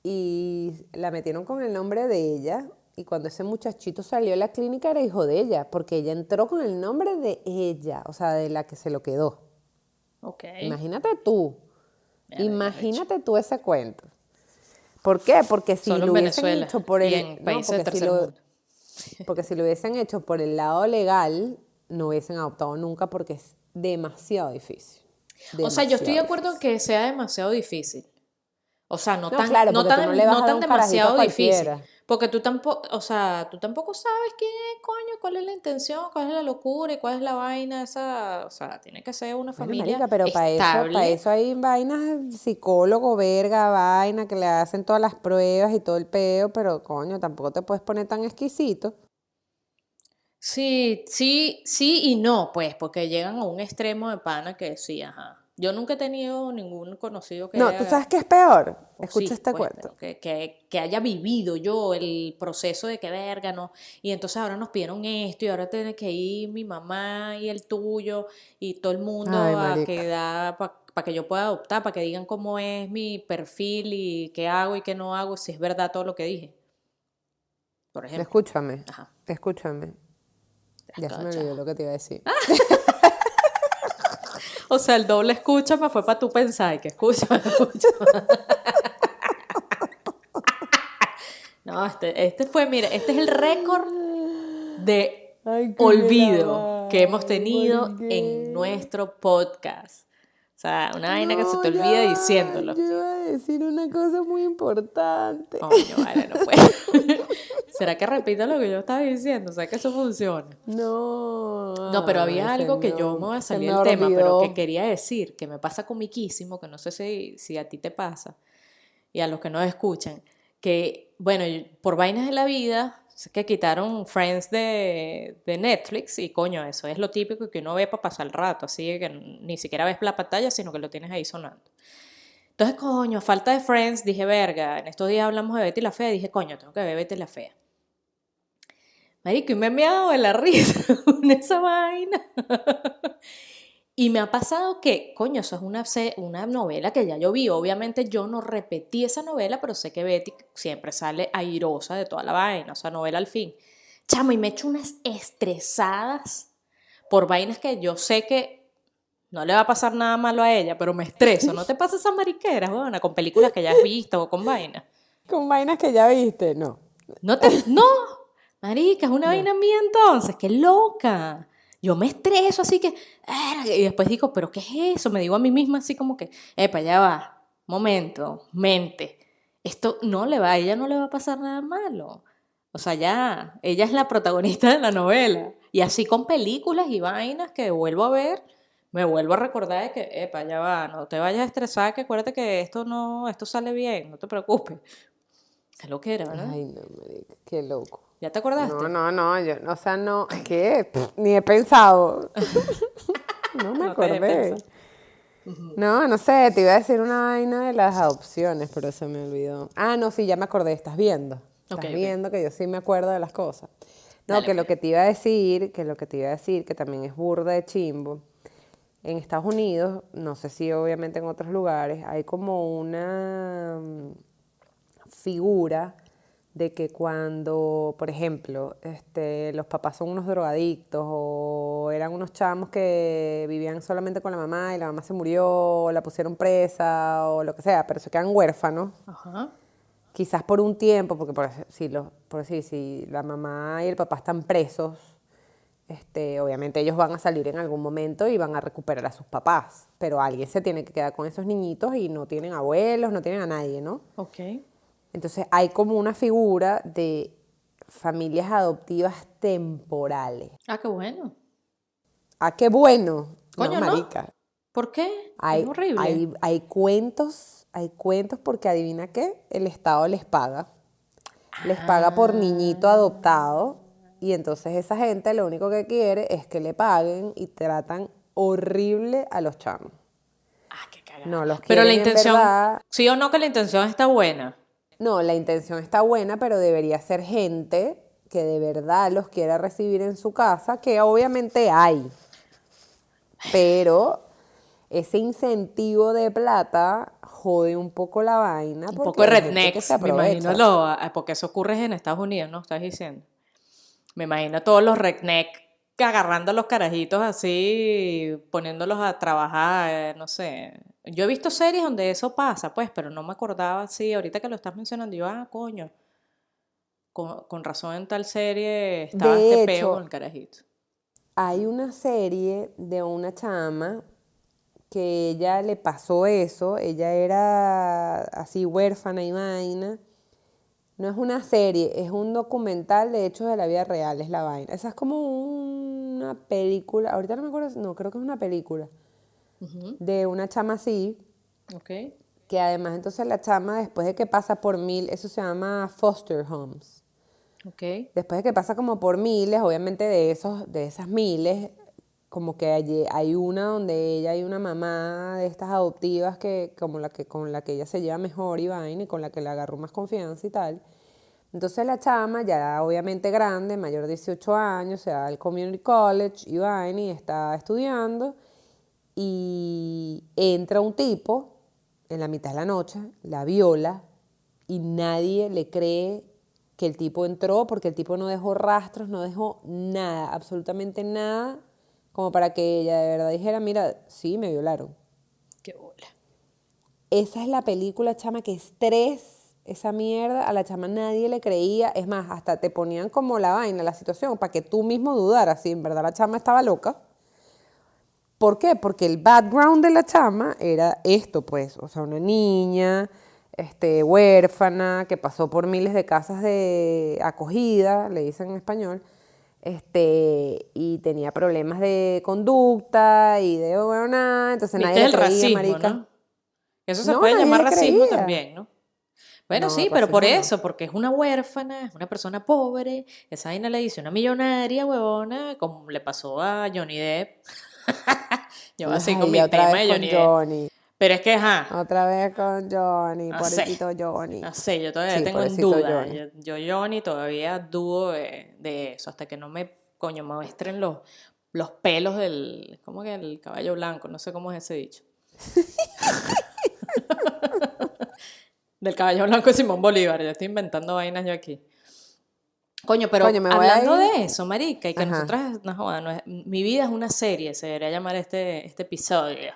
y la metieron con el nombre de ella. Y cuando ese muchachito salió de la clínica era hijo de ella, porque ella entró con el nombre de ella, o sea, de la que se lo quedó. Ok. Imagínate tú, imagínate tú ese cuento. ¿Por qué? Porque si Solo lo hubiesen Venezuela hecho por el... no, porque si lo- porque si lo hubiesen hecho por el lado legal, no hubiesen adoptado nunca porque es demasiado difícil. O sea, yo estoy de acuerdo en que sea demasiado difícil. O sea, no No, tan, claro, no tan, no tan demasiado difícil. Porque tú tampoco, o sea, tú tampoco sabes qué coño, cuál es la intención, cuál es la locura y cuál es la vaina esa, o sea, tiene que ser una Bueno, familia marica, pero para eso, para eso hay vainas, psicólogo, verga, vaina, que le hacen todas las pruebas y todo el peo, pero coño, tampoco te puedes poner tan exquisito. Sí, sí, sí y no, pues, porque llegan a un extremo de pana que sí, ajá. Yo nunca he tenido ningún conocido que No, haya- ¿tú sabes qué es peor? o Escucha sí, este pues, cuento. que, que- que haya vivido yo el proceso de que verga, ¿no? Y entonces ahora nos pidieron esto y ahora tiene que ir mi mamá y el tuyo y todo el mundo Ay, a que da para que yo pueda adoptar, para que digan cómo es mi perfil y qué hago y qué no hago, si es verdad todo lo que dije. Por ejemplo. Escúchame, Ajá. escúchame. Ya se me olvidó lo que te iba a decir. O sea, el doble escúchame fue para tú pensar que escúchame, escúchame. No, este, este fue, mira, este es el récord de Ay, olvido que hemos tenido en nuestro podcast. O sea, una vaina que se te olvida ya, diciéndolo. Yo iba a decir una cosa muy importante. Coño, vale, no puedo. ¿Será que repito lo que yo estaba diciendo? Sea, que eso funciona. No. No, pero había algo que yo me- voy a salir del tema, pero que quería decir, que me pasa comiquísimo, que no sé si, si a ti te pasa, y a los que nos escuchan, que, bueno, por vainas de la vida, que quitaron Friends de, de Netflix, y coño, eso es lo típico que uno ve para pasar el rato, así que ni siquiera ves la pantalla, sino que lo tienes ahí sonando. Entonces, coño, falta de Friends, dije, verga, en estos días hablamos de Betty la Fea, dije, coño, tengo que ver Betty la Fea. Marico, y me he meado de la risa con esa vaina. Y me ha pasado que, coño, eso es una, una novela que ya yo vi. Obviamente yo no repetí esa novela, pero sé que Betty siempre sale airosa de toda la vaina, o sea, novela al fin. Chamo, y me echo unas estresadas por vainas que yo sé que no le va a pasar nada malo a ella, pero me estreso. ¿No te pasa esas mariqueras, buena, con películas que ya has visto o con vainas? Con vainas que ya viste, no. No te. ¡No! Marica, es una vaina mía entonces, qué loca. Yo me estreso así que. Y después digo, ¿pero qué es eso? Me digo a mí misma así como que, epa, ya va. Momento, mente. Esto no le va, a ella no le va a pasar nada malo. O sea, ya, ella es la protagonista de la novela. Y así con películas y vainas que vuelvo a ver, me vuelvo a recordar de que, epa, ya va, no te vayas a estresar, que acuérdate que esto no, esto sale bien, no te preocupes. Es lo que era, ¿verdad? Ay, no, marica, qué loco. ¿Ya te acordaste? No, no, no, yo, o sea, no, ¿qué? Pff, Ni he pensado. No me No acordé. No, no sé, te iba a decir una vaina de las adopciones, pero se me olvidó. Ah, no, sí, ya me acordé, estás viendo. Estás viendo que yo sí me acuerdo de las cosas. No, Dale, que lo pues. que te iba a decir, que lo que te iba a decir, que también es burda de chimbo. En Estados Unidos, no sé si obviamente en otros lugares, hay como una mm, figura de que cuando, por ejemplo, este, los papás son unos drogadictos o eran unos chamos que vivían solamente con la mamá y la mamá se murió o la pusieron presa o lo que sea, pero se quedan huérfanos, Ajá. quizás por un tiempo, porque por, si, los, por decir, si la mamá y el papá están presos, este, obviamente ellos van a salir en algún momento y van a recuperar a sus papás, pero alguien se tiene que quedar con esos niñitos y no tienen abuelos, no tienen a nadie, ¿no? Ok. Entonces hay como una figura de familias adoptivas temporales. Ah, qué bueno. Ah, qué bueno. Coño, no, ¿no? marica. ¿Por qué? Hay, es horrible. Hay, hay cuentos, hay cuentos porque adivina qué, el Estado les paga. Les paga por niñito adoptado y entonces esa gente lo único que quiere es que le paguen y tratan horrible a los chamos. Ah, qué cagada. No, los Pero la intención, verdad. sí o no que la intención está buena. No, la intención está buena, pero debería ser gente que de verdad los quiera recibir en su casa, que obviamente hay. Pero ese incentivo de plata jode un poco la vaina. Un poco rednecks, me imagino, lo, ah, porque eso ocurre en Estados Unidos, ¿no? Estás diciendo. Me imagino a todos los rednecks agarrando a los carajitos así, poniéndolos a trabajar, eh, no sé. Yo he visto series donde eso pasa, pues, pero no me acordaba así. Ahorita que lo estás mencionando, yo, ah, coño. Con, con razón en tal serie estaba De este peo con el carajito. Hay una serie de una chama que ella le pasó eso, ella era así huérfana y vaina. No es una serie, es un documental de hechos de la vida real, es la vaina. Esa es como una película, ahorita no me acuerdo, no, creo que es una película de una chama así, Ok. que además entonces la chama después de que pasa por mil, eso se llama foster homes. Después de que pasa como por miles, obviamente de esos, de esas miles, como que hay, hay una donde ella hay una mamá de estas adoptivas que, como la que, con la que ella se lleva mejor y vaina, y con la que le agarró más confianza y tal. Entonces la chama, ya obviamente grande, mayor de 18 años, se va al community college y vaina y está estudiando. Y entra un tipo en la mitad de la noche, la viola y nadie le cree que el tipo entró porque el tipo no dejó rastros, no dejó nada, absolutamente nada, como para que ella de verdad dijera, mira, sí, me violaron. Qué bola. Esa es la película, chama, que estrés, esa mierda, a la chama nadie le creía, es más, hasta te ponían como la vaina, la situación, para que tú mismo dudaras si en verdad la chama estaba loca. ¿Por qué? Porque el background de la chama era esto, pues, o sea, una niña, este, huérfana, que pasó por miles de casas de acogida, le dicen en español, este, y tenía problemas de conducta y de, bueno, nada, entonces ¿Viste nadie le creía, racismo, marica. no? Eso se No, puede llamar racismo creía. también, ¿no? Bueno, No, sí, pero por eso, porque es una huérfana, es una persona pobre, esa vaina le dice una millonaria, huevona, como le pasó a Johnny Depp. Yo así con mi vez de Johnny Depp. Johnny. Pero es que, ajá, Otra vez con Johnny, No sé. pobrecito Johnny. no sé, yo todavía Sí, tengo en duda. Johnny. Yo, yo, Johnny, todavía dudo de, de eso, hasta que no me, coño, me muestren los, los pelos del, ¿cómo que el caballo blanco? No sé cómo es ese dicho. del caballo blanco de Simón Bolívar, ya estoy inventando vainas yo aquí. Coño, pero Coño, hablando de eso, marica, y que Ajá. nosotras, no joda, no es- mi vida es una serie, se debería llamar este, este episodio.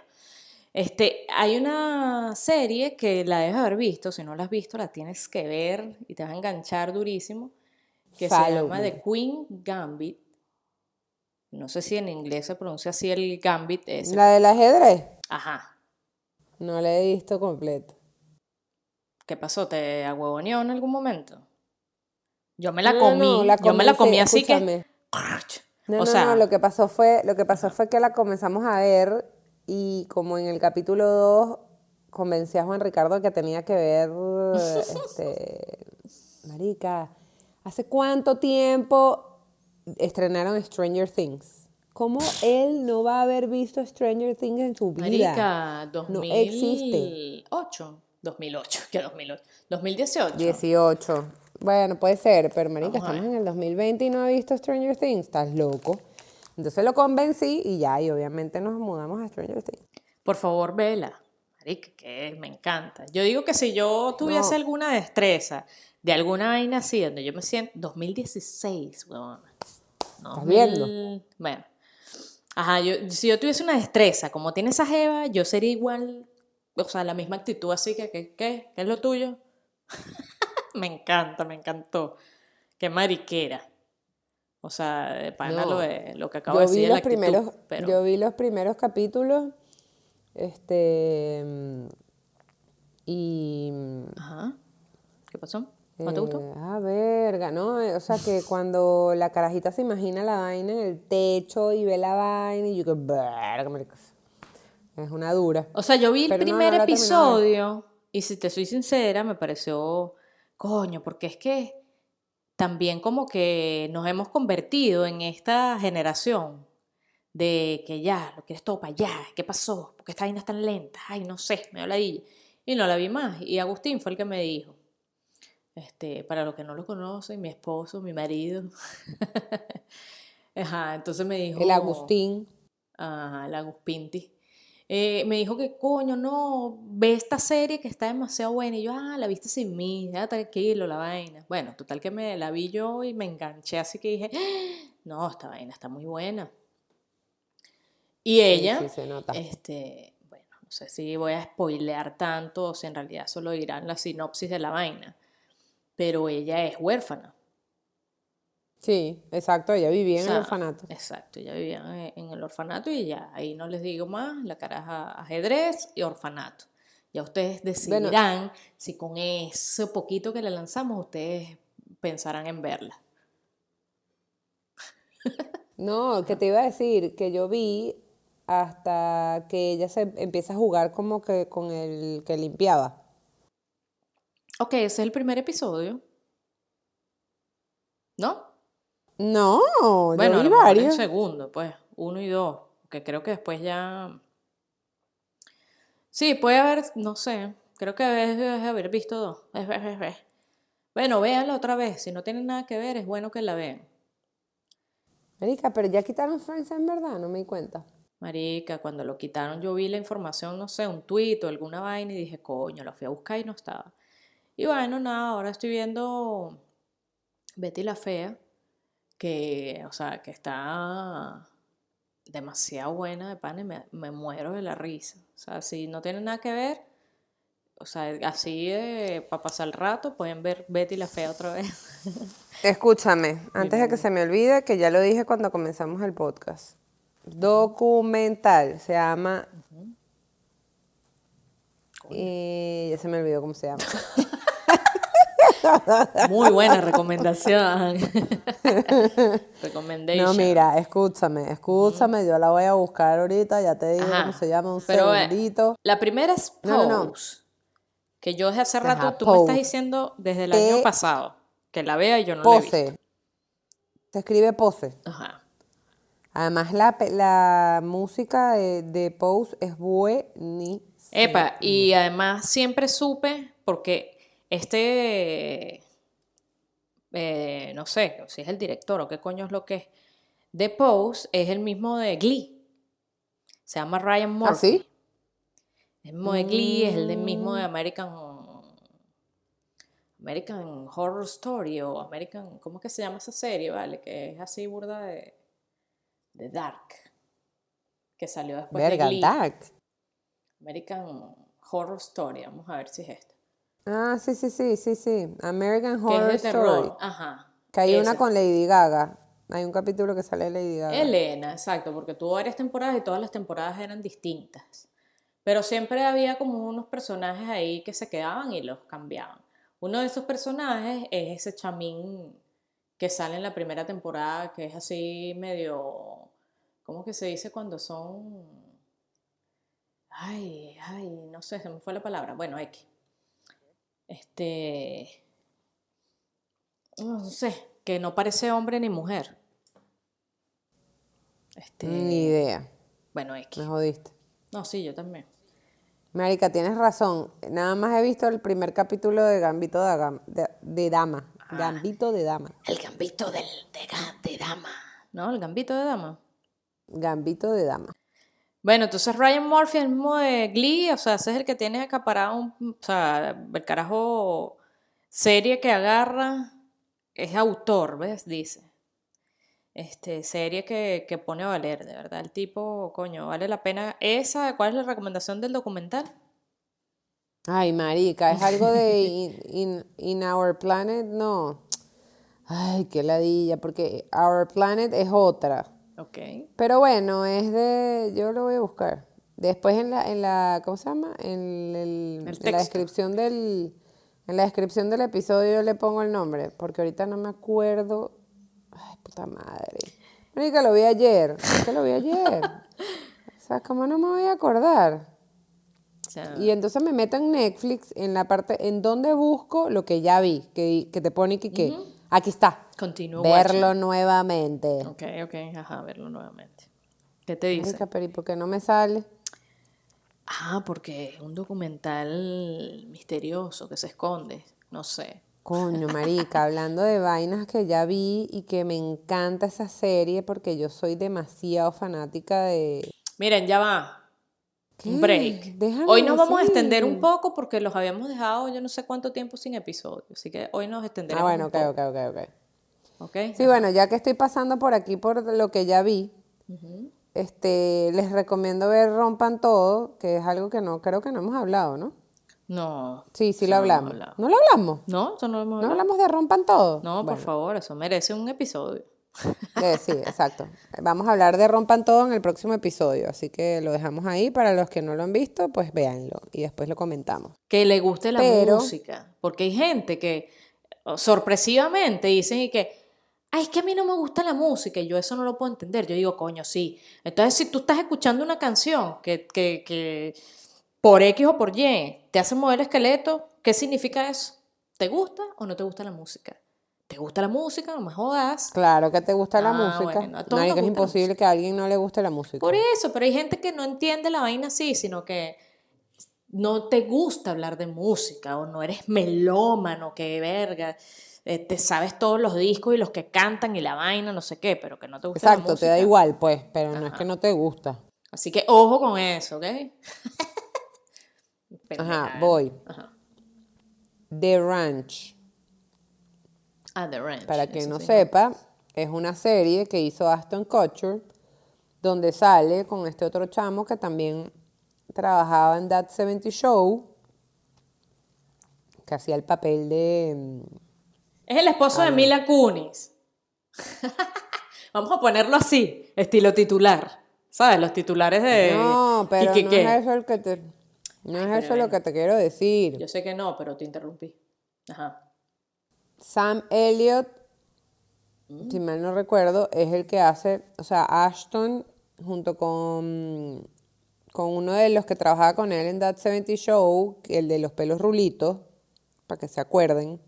Este, hay una serie que la debes haber visto, si no la has visto, la tienes que ver y te va a enganchar durísimo, que se llama me. The Queen Gambit. No sé si en inglés se pronuncia así el Gambit ese. La del ajedrez, Ajá. no la he visto completa. ¿Qué pasó? ¿Te ahuevoneó en algún momento? Yo me la No, comí, no, la yo me la comí así escúchame. que... No, o no, sea, no, lo que pasó fue, lo que pasó fue que la comenzamos a ver y como en el capítulo 2 convencí a Juan Ricardo que tenía que ver, este, marica, ¿hace cuánto tiempo estrenaron Stranger Things? ¿Cómo él no va a haber visto Stranger Things en su vida? Marica, No existe. 2008, 2008, ¿qué 2008? 2018. 18. Bueno, puede ser, pero marica, Vamos estamos en el 2020 y no he visto Stranger Things, estás loco. Entonces lo convencí y ya, y obviamente nos mudamos a Stranger Things. Por favor, vela. Marica, que me encanta. Yo digo que si yo tuviese No. alguna destreza de alguna vaina así, donde yo me siento... 2016, weón. ¿Estás viendo? Bueno. Ajá, yo, si yo tuviese una destreza como tiene esa jeva, yo sería igual, o sea, la misma actitud así que, que ¿qué? ¿Qué es lo tuyo? me encanta, me encantó. Qué mariquera. O sea, de pana No, lo, de- lo que acabo Yo de decir vi de la los actitud, primeros, pero yo vi los primeros capítulos, este, y, Ajá. ¿Qué pasó? ¿No te gustó? eh, ah, verga, ¿no? O sea, que cuando la carajita se imagina la vaina en el techo y ve la vaina y yo que, verga, es una dura. O sea, yo vi el Pero no, primer no ver. episodio y si te soy sincera, me pareció, coño, porque es que también como que nos hemos convertido en esta generación de que ya, lo quieres todo para allá, ¿qué pasó? ¿Por qué esta vaina es tan lenta? Ay, no sé, me dio la Y no la vi más. Y Agustín fue el que me dijo, este, para los que no lo conocen, mi esposo, mi marido. Ajá, entonces me dijo... El Agustín, Ajá, el Agus Pinti. Eh, me dijo que coño, no, ve esta serie que está demasiado buena. Y yo, ah, la viste sin mí, ya tranquilo, la vaina. Bueno, total que me la vi yo y me enganché, así que dije, "Ah, no, esta vaina está muy buena. Y ella, sí, se nota. este, bueno, no sé si voy a spoilear tanto o si en realidad solo dirán la sinopsis de la vaina, pero ella es huérfana. Sí, exacto, ella vivía en sea, el orfanato. Exacto, ya vivían en- en el orfanato y ya, ahí no les digo más, la caraja ajedrez y orfanato. Ya ustedes decidirán si con ese poquito que le lanzamos ustedes pensarán en verla. No, que te iba a decir que yo vi hasta que ella se empieza a jugar como que con el que limpiaba. Ok, ese es el primer episodio. ¿No? No, Bueno, yo vi lo mejor el varios. segundo, pues, uno y dos, que creo que después ya... Sí, puede haber, no sé, creo que debes haber visto dos. Es- es- es-. Bueno, véanla otra vez, si no tienen nada que ver, es bueno que la vean. Marica, pero ya quitaron Friends en verdad, no me di cuenta. Marica, cuando lo quitaron yo vi la información, no sé, un tuit o alguna vaina y dije, coño, la fui a buscar y no estaba. Y bueno, nada, ahora estoy viendo Betty la Fea, que, o sea, que está demasiado buena de pan y me, me muero de la risa. O sea, si no tiene nada que ver, o sea, así para pasar el rato pueden ver Betty la Fea otra vez. Escúchame, antes de que se me olvide, que ya lo dije cuando comenzamos el podcast. Documental, se llama... Y ya se me olvidó cómo se llama. Muy buena recomendación. Recommendation. No, mira, escúchame, escúchame, yo la voy a buscar ahorita, ya te digo Ajá. cómo se llama, un Pero, eh, segundito. La primera es Pose. No, no, no. Que yo desde hace rato, Ajá, tú me estás Pose. diciendo desde el año pasado. Que la vea y yo no la he visto. Pose. Se escribe Pose. Ajá. Además, la, la música de, de Pose es buenísima. Epa, y además siempre supe, porque este, eh, no sé si es el director o qué coño es lo que es, de Pose es el mismo de Glee. Se llama Ryan ¿Ah, Murphy. sí? El mismo de Glee, es el del mismo Mm. de American, American Horror Story o American, ¿cómo es que se llama esa serie, vale? Que es así burda de, de Dark, que salió después de Verga, Glee. Dark. American Horror Story, vamos a ver si es esta. Ah, sí, sí, sí, sí, sí. American Que Horror es de terror. Story. Ajá. Que hay una con Lady Gaga. Hay un capítulo que sale de Lady Gaga. Elena, exacto, porque tuvo varias temporadas y todas las temporadas eran distintas. Pero siempre había como unos personajes ahí que se quedaban y los cambiaban. Uno de esos personajes es ese chamín que sale en la primera temporada, que es así medio, ¿cómo que se dice cuando son? Ay, ay, no sé, se me fue la palabra. Bueno, X. Este, no sé, que no parece hombre ni mujer. Este, Ni idea. bueno, X. Me jodiste. No, sí, yo también. Marica, tienes razón. Nada más he visto el primer capítulo de Gambito de, Gam- de- de Dama. Ah. Gambito de Dama. El gambito del, de dama. ¿No? El gambito de dama. Gambito de Dama. Bueno, entonces Ryan Murphy, el mismo de Glee, o sea, ese es el que tiene acaparado, un, o sea, el carajo serie que agarra, es autor, ¿ves? Dice. Este, serie que, que pone a valer, de verdad. El tipo, coño, vale la pena. Esa, ¿cuál es la recomendación del documental? Ay, marica, es algo de in, in- in Our Planet, no. Ay, qué ladilla, porque Our Planet es otra. Ok. Pero bueno, es de. Yo lo voy a buscar. Después en la, en la ¿cómo se llama? En, el- en la descripción del. En la descripción del episodio yo le pongo el nombre, porque ahorita no me acuerdo. Ay, puta madre. Marica, lo vi ayer. Que lo vi ayer. O sea, ¿cómo no me voy a acordar? Y entonces me meto en Netflix, en la parte, en donde busco lo que ya vi, que, que te pone que, que aquí está. continúa. Verlo nuevamente. Ok, ok, ajá, verlo nuevamente. ¿Qué te dice? Marica, pero ¿y por qué no me sale? Ah, porque es un documental misterioso que se esconde. No sé. Coño, marica, hablando de vainas que ya vi y que me encanta esa serie porque yo soy demasiado fanática de... Miren, ya va. ¿Qué? Un break. Hoy nos vamos a extender un poco porque los habíamos dejado yo no sé cuánto tiempo sin episodio. Así que hoy nos Ah, extenderemos bueno, un ok, poco. ok, ok, ok. ¿Ok? Sí, bueno, ya que estoy pasando por aquí por lo que ya vi, este, les recomiendo ver Rompan Todo, que es algo que no, creo que no hemos hablado, ¿no? No. Sí, sí lo hablamos. ¿No lo hablamos? No, eso no lo hemos ¿No hablamos de Rompan Todo? No, por favor, eso merece un episodio. Eh, sí, exacto. Vamos a hablar de Rompan Todo en el próximo episodio, así que lo dejamos ahí. Para los que no lo han visto, pues véanlo y después lo comentamos. Que le guste la Pero- música. Porque hay gente que sorpresivamente dicen y que, ay, es que a mí no me gusta la música y yo eso no lo puedo entender. Yo digo, coño, sí. Entonces, si tú estás escuchando una canción que, que, que por X o por Y te hace mover el esqueleto, ¿qué significa eso? ¿Te gusta o no te gusta la música? ¿Te gusta la música? No me jodas. Claro que te gusta la Ah, música. bueno, Marica, nos es imposible que a alguien no le guste la música. Por eso, pero hay gente que no entiende la vaina así, sino que no te gusta hablar de música o no eres melómano, que verga, eh, te sabes todos los discos y los que cantan y la vaina, no sé qué, pero que no te gusta la Exacto, te da música. igual, pues, pero no es que no te gusta. Así que ojo con eso, ¿ok? Ajá, voy. Ajá. The Ranch. Ah, The Ranch. Para quien no sí. sepa, es una serie que hizo Aston Kutcher, donde sale con este otro chamo que también trabajaba en That 70 Show, que hacía el papel de... mm, Es el esposo Ah, de Mila Kunis. Vamos a ponerlo así, estilo titular. ¿Sabes? Los titulares de... No, pero ¿Y qué, no qué? es eso el que te... No es eso lo que te quiero decir. Yo sé que no, pero te interrumpí. Ajá. Sam Elliott, si mal no recuerdo, es el que hace, o sea, Ashton junto con, con uno de los que trabajaba con él en That 70 Show, el de los pelos rulitos, para que se acuerden.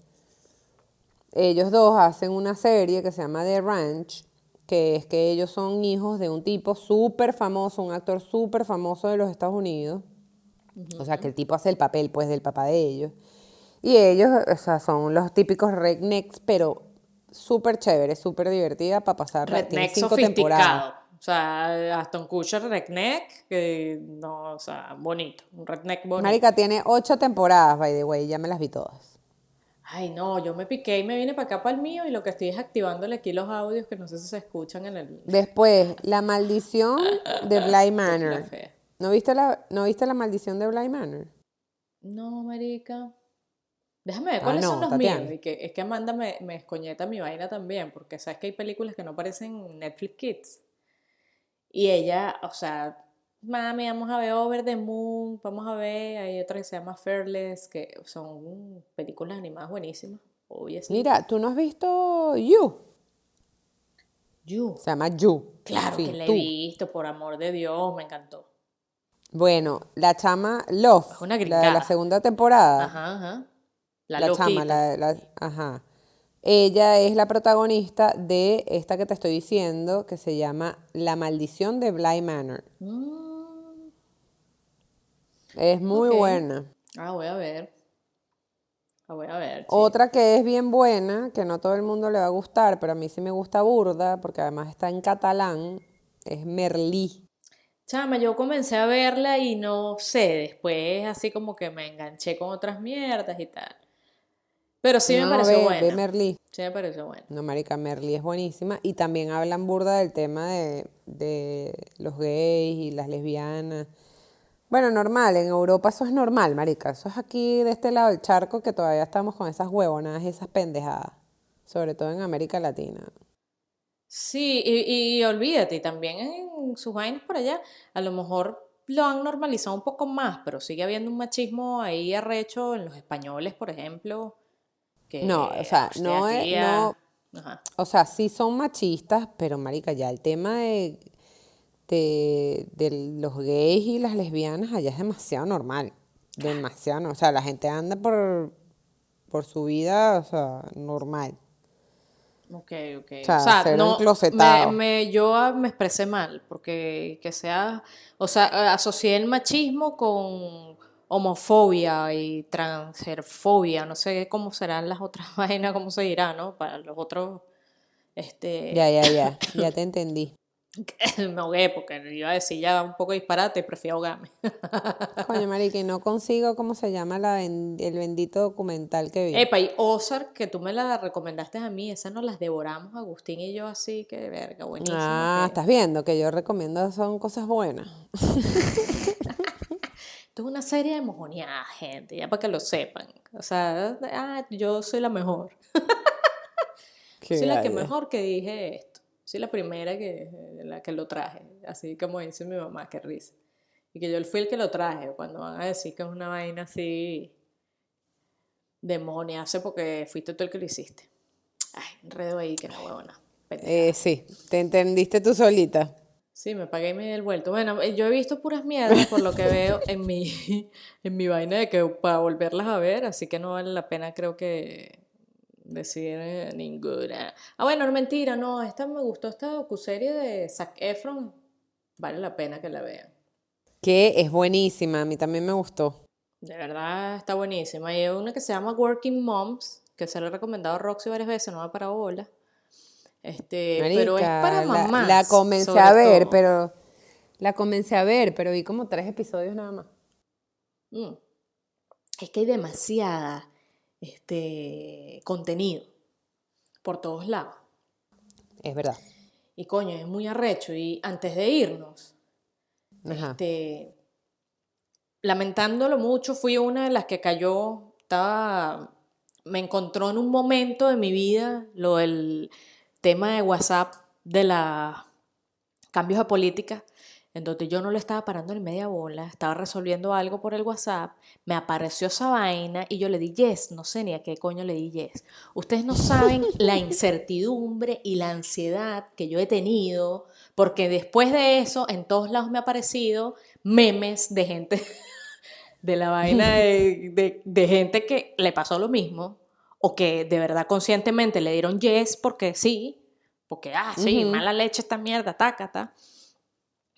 Ellos dos hacen una serie que se llama The Ranch, que es que ellos son hijos de un tipo súper famoso, un actor súper famoso de los Estados Unidos. O sea, que el tipo hace el papel, pues, del papá de ellos. Y ellos, o sea, son los típicos rednecks, pero súper chévere, súper divertida para pasar. Redneck cinco temporadas. sofisticado. O sea, Aston Kutcher redneck, que no, o sea, bonito. Un redneck bonito. Marica tiene ocho temporadas, by the way, ya me las vi todas. Ay, no, yo me piqué y me vine para acá para el mío y lo que estoy es activándole aquí los audios que no sé si se escuchan en el... Después, La Maldición de Bly Manor. ¿No viste la, ¿No viste La Maldición de Bly Manor? No, marica. Déjame ver Ah, cuáles no, son los Tatiana. míos. Y que, es que Amanda me, me escoñeta mi vaina también, porque sabes que hay películas que no aparecen en Netflix Kids. Y ella, o sea, mami, vamos a ver Over the Moon, vamos a ver, hay otra que se llama Fearless, que son películas animadas buenísimas. Obviamente. Mira, ¿tú no has visto You? You. Se llama You. Claro Sí, que la he visto, por amor de Dios, me encantó. Bueno, la chama Love, Es una la de la segunda temporada. Ajá, ajá. La, la chama, la, la- ajá. Ella es la protagonista de esta que te estoy diciendo, que se llama La maldición de Bly Manor. Mm, Es muy buena. Ah, voy a ver. La voy a ver. sí. Otra que es bien buena, que no todo el mundo le va a gustar, pero a mí sí me gusta burda, porque además está en catalán, es Merlí. Chama, yo comencé a verla y no sé, después así como que me enganché con otras mierdas y tal. Pero sí me No, pareció ve, buena. ve Merlí. Sí me pareció buena. No, marica, Merlí es buenísima. Y también hablan burda del tema de, de los gays y las lesbianas. Bueno, normal, en Europa eso es normal, marica. Eso es aquí de este lado del charco que todavía estamos con esas huevonadas y esas pendejadas. Sobre todo en América Latina. Sí, y, y olvídate, también en sus vainas por allá, a lo mejor lo han normalizado un poco más, pero sigue habiendo un machismo ahí arrecho en los españoles, por ejemplo. Que, No, o sea, hostia, no es- no- Ajá. O sea, sí son machistas, pero marica, ya el tema de, de, de los gays y las lesbianas allá es demasiado normal. Demasiado, no- o sea, la gente anda por, por su vida, o sea, normal. Ok, ok. O sea, enclosetado. me, me- yo me expresé mal, porque que sea, o sea, asocié el machismo con homofobia y transfobia, no sé cómo serán las otras vainas, cómo se dirá, ¿no? Para los otros, este, Ya, ya, ya, ya te entendí. me ahogué porque iba a decir ya un poco disparate y prefiero ahogarme. Coño, marica, y no consigo cómo se llama la ben- el bendito documental que vi. Epa, y Ozark, que tú me la recomendaste a mí, esas nos las devoramos Agustín y yo así, que verga, buenísimo. Ah, que- estás viendo que yo recomiendo son cosas buenas. Esto es una serie de mojoneada, gente, ya para que lo sepan. O sea, ah, yo soy la mejor. Soy la que mejor que dije esto. Soy la primera que, la que lo traje. Así como dice mi mamá, qué risa. Y que yo fui el que lo traje. Cuando van a decir que es una vaina así demoniace porque fuiste tú el que lo hiciste. Ay, enredo ahí, que no huevona. Eh, sí, te entendiste tú solita. Sí, me pagué y me di el vuelto. Bueno, eh, yo he visto puras mierdas por lo que veo en mi, en mi vaina de que para volverlas a ver, así que no vale la pena creo que decir eh, ninguna. Ah, bueno, no mentira, no, esta me gustó, esta docuserie de Zac Efron, vale la pena que la vean. Que es buenísima, a mí también me gustó. De verdad está buenísima. Y hay una que se llama Working Moms, que se la he recomendado a Roxy varias veces, no me ha parado bola. Este, pero es para mamás. La, comencé a ver, todo. pero la comencé a ver, pero vi como tres episodios nada más. Mm. Es que hay demasiada este, contenido por todos lados. Es verdad. Y coño, es muy arrecho. Y antes de irnos, Ajá. este, lamentándolo mucho, fui una de las que cayó, estaba, me encontró en un momento de mi vida lo del tema de WhatsApp de los cambios de política, en donde yo no le estaba parando ni media bola, estaba resolviendo algo por el WhatsApp, me apareció esa vaina y yo le di yes, no sé ni a qué coño le di yes. Ustedes no saben la incertidumbre y la ansiedad que yo he tenido, porque después de eso en todos lados me ha aparecido memes de gente, de la vaina de, de- de gente que le pasó lo mismo, o que de verdad conscientemente le dieron yes porque sí, porque, ah, sí, mala leche esta mierda, tácata.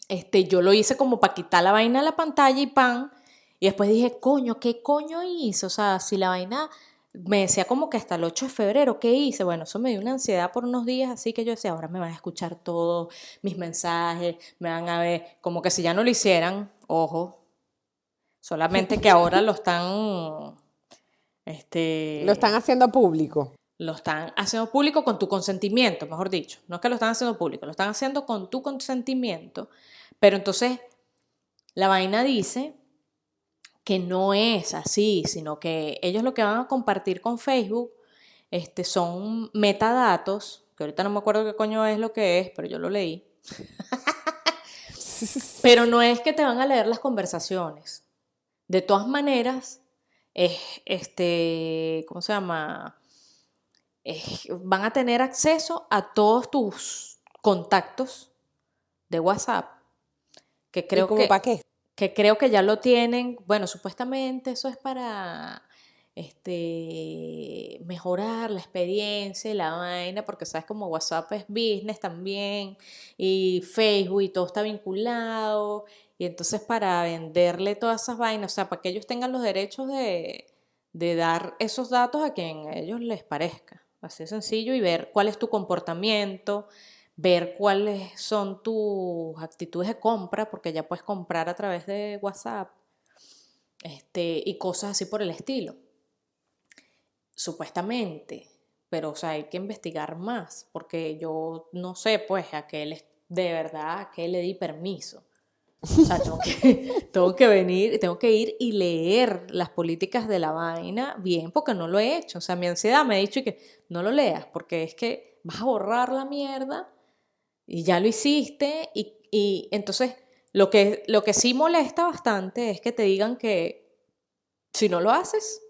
Este, yo lo hice como para quitar la vaina de la pantalla y pan. Y después dije, coño, ¿qué coño hice? O sea, si la vaina me decía como que hasta el 8 de febrero, ¿qué hice? Bueno, eso me dio una ansiedad por unos días, así que yo decía, ahora me van a escuchar todos mis mensajes, me van a ver, como que si ya no lo hicieran, ojo, solamente que ahora lo están, este, Lo están haciendo público. lo están haciendo público con tu consentimiento, mejor dicho. No es que lo están haciendo público, lo están haciendo con tu consentimiento. Pero entonces la vaina dice que no es así, sino que ellos lo que van a compartir con Facebook este, son metadatos, que ahorita no me acuerdo qué coño es lo que es, pero yo lo leí. Pero no es que te van a leer las conversaciones. De todas maneras, es, este, ¿cómo se llama? Es- van a tener acceso a todos tus contactos de WhatsApp, que creo ¿Y como que, para qué? que creo que ya lo tienen. Bueno, supuestamente eso es para este, mejorar la experiencia y la vaina, porque sabes como WhatsApp es business también, y Facebook y todo está vinculado, y entonces para venderle todas esas vainas, o sea, para que ellos tengan los derechos de, de dar esos datos a quien a ellos les parezca. Así de sencillo y ver cuál es tu comportamiento, ver cuáles son tus actitudes de compra, porque ya puedes comprar a través de WhatsApp, este, y cosas así por el estilo. Supuestamente, pero o sea, hay que investigar más, porque yo no sé, pues, a qué le, de verdad, a qué le di permiso. O sea, tengo que, tengo que venir, tengo que ir y leer las políticas de la vaina bien, porque no lo he hecho. O sea, mi ansiedad me ha dicho que no lo leas, porque es que vas a borrar la mierda y ya lo hiciste. Y, y entonces, lo que, lo que sí molesta bastante es que te digan que si no lo haces,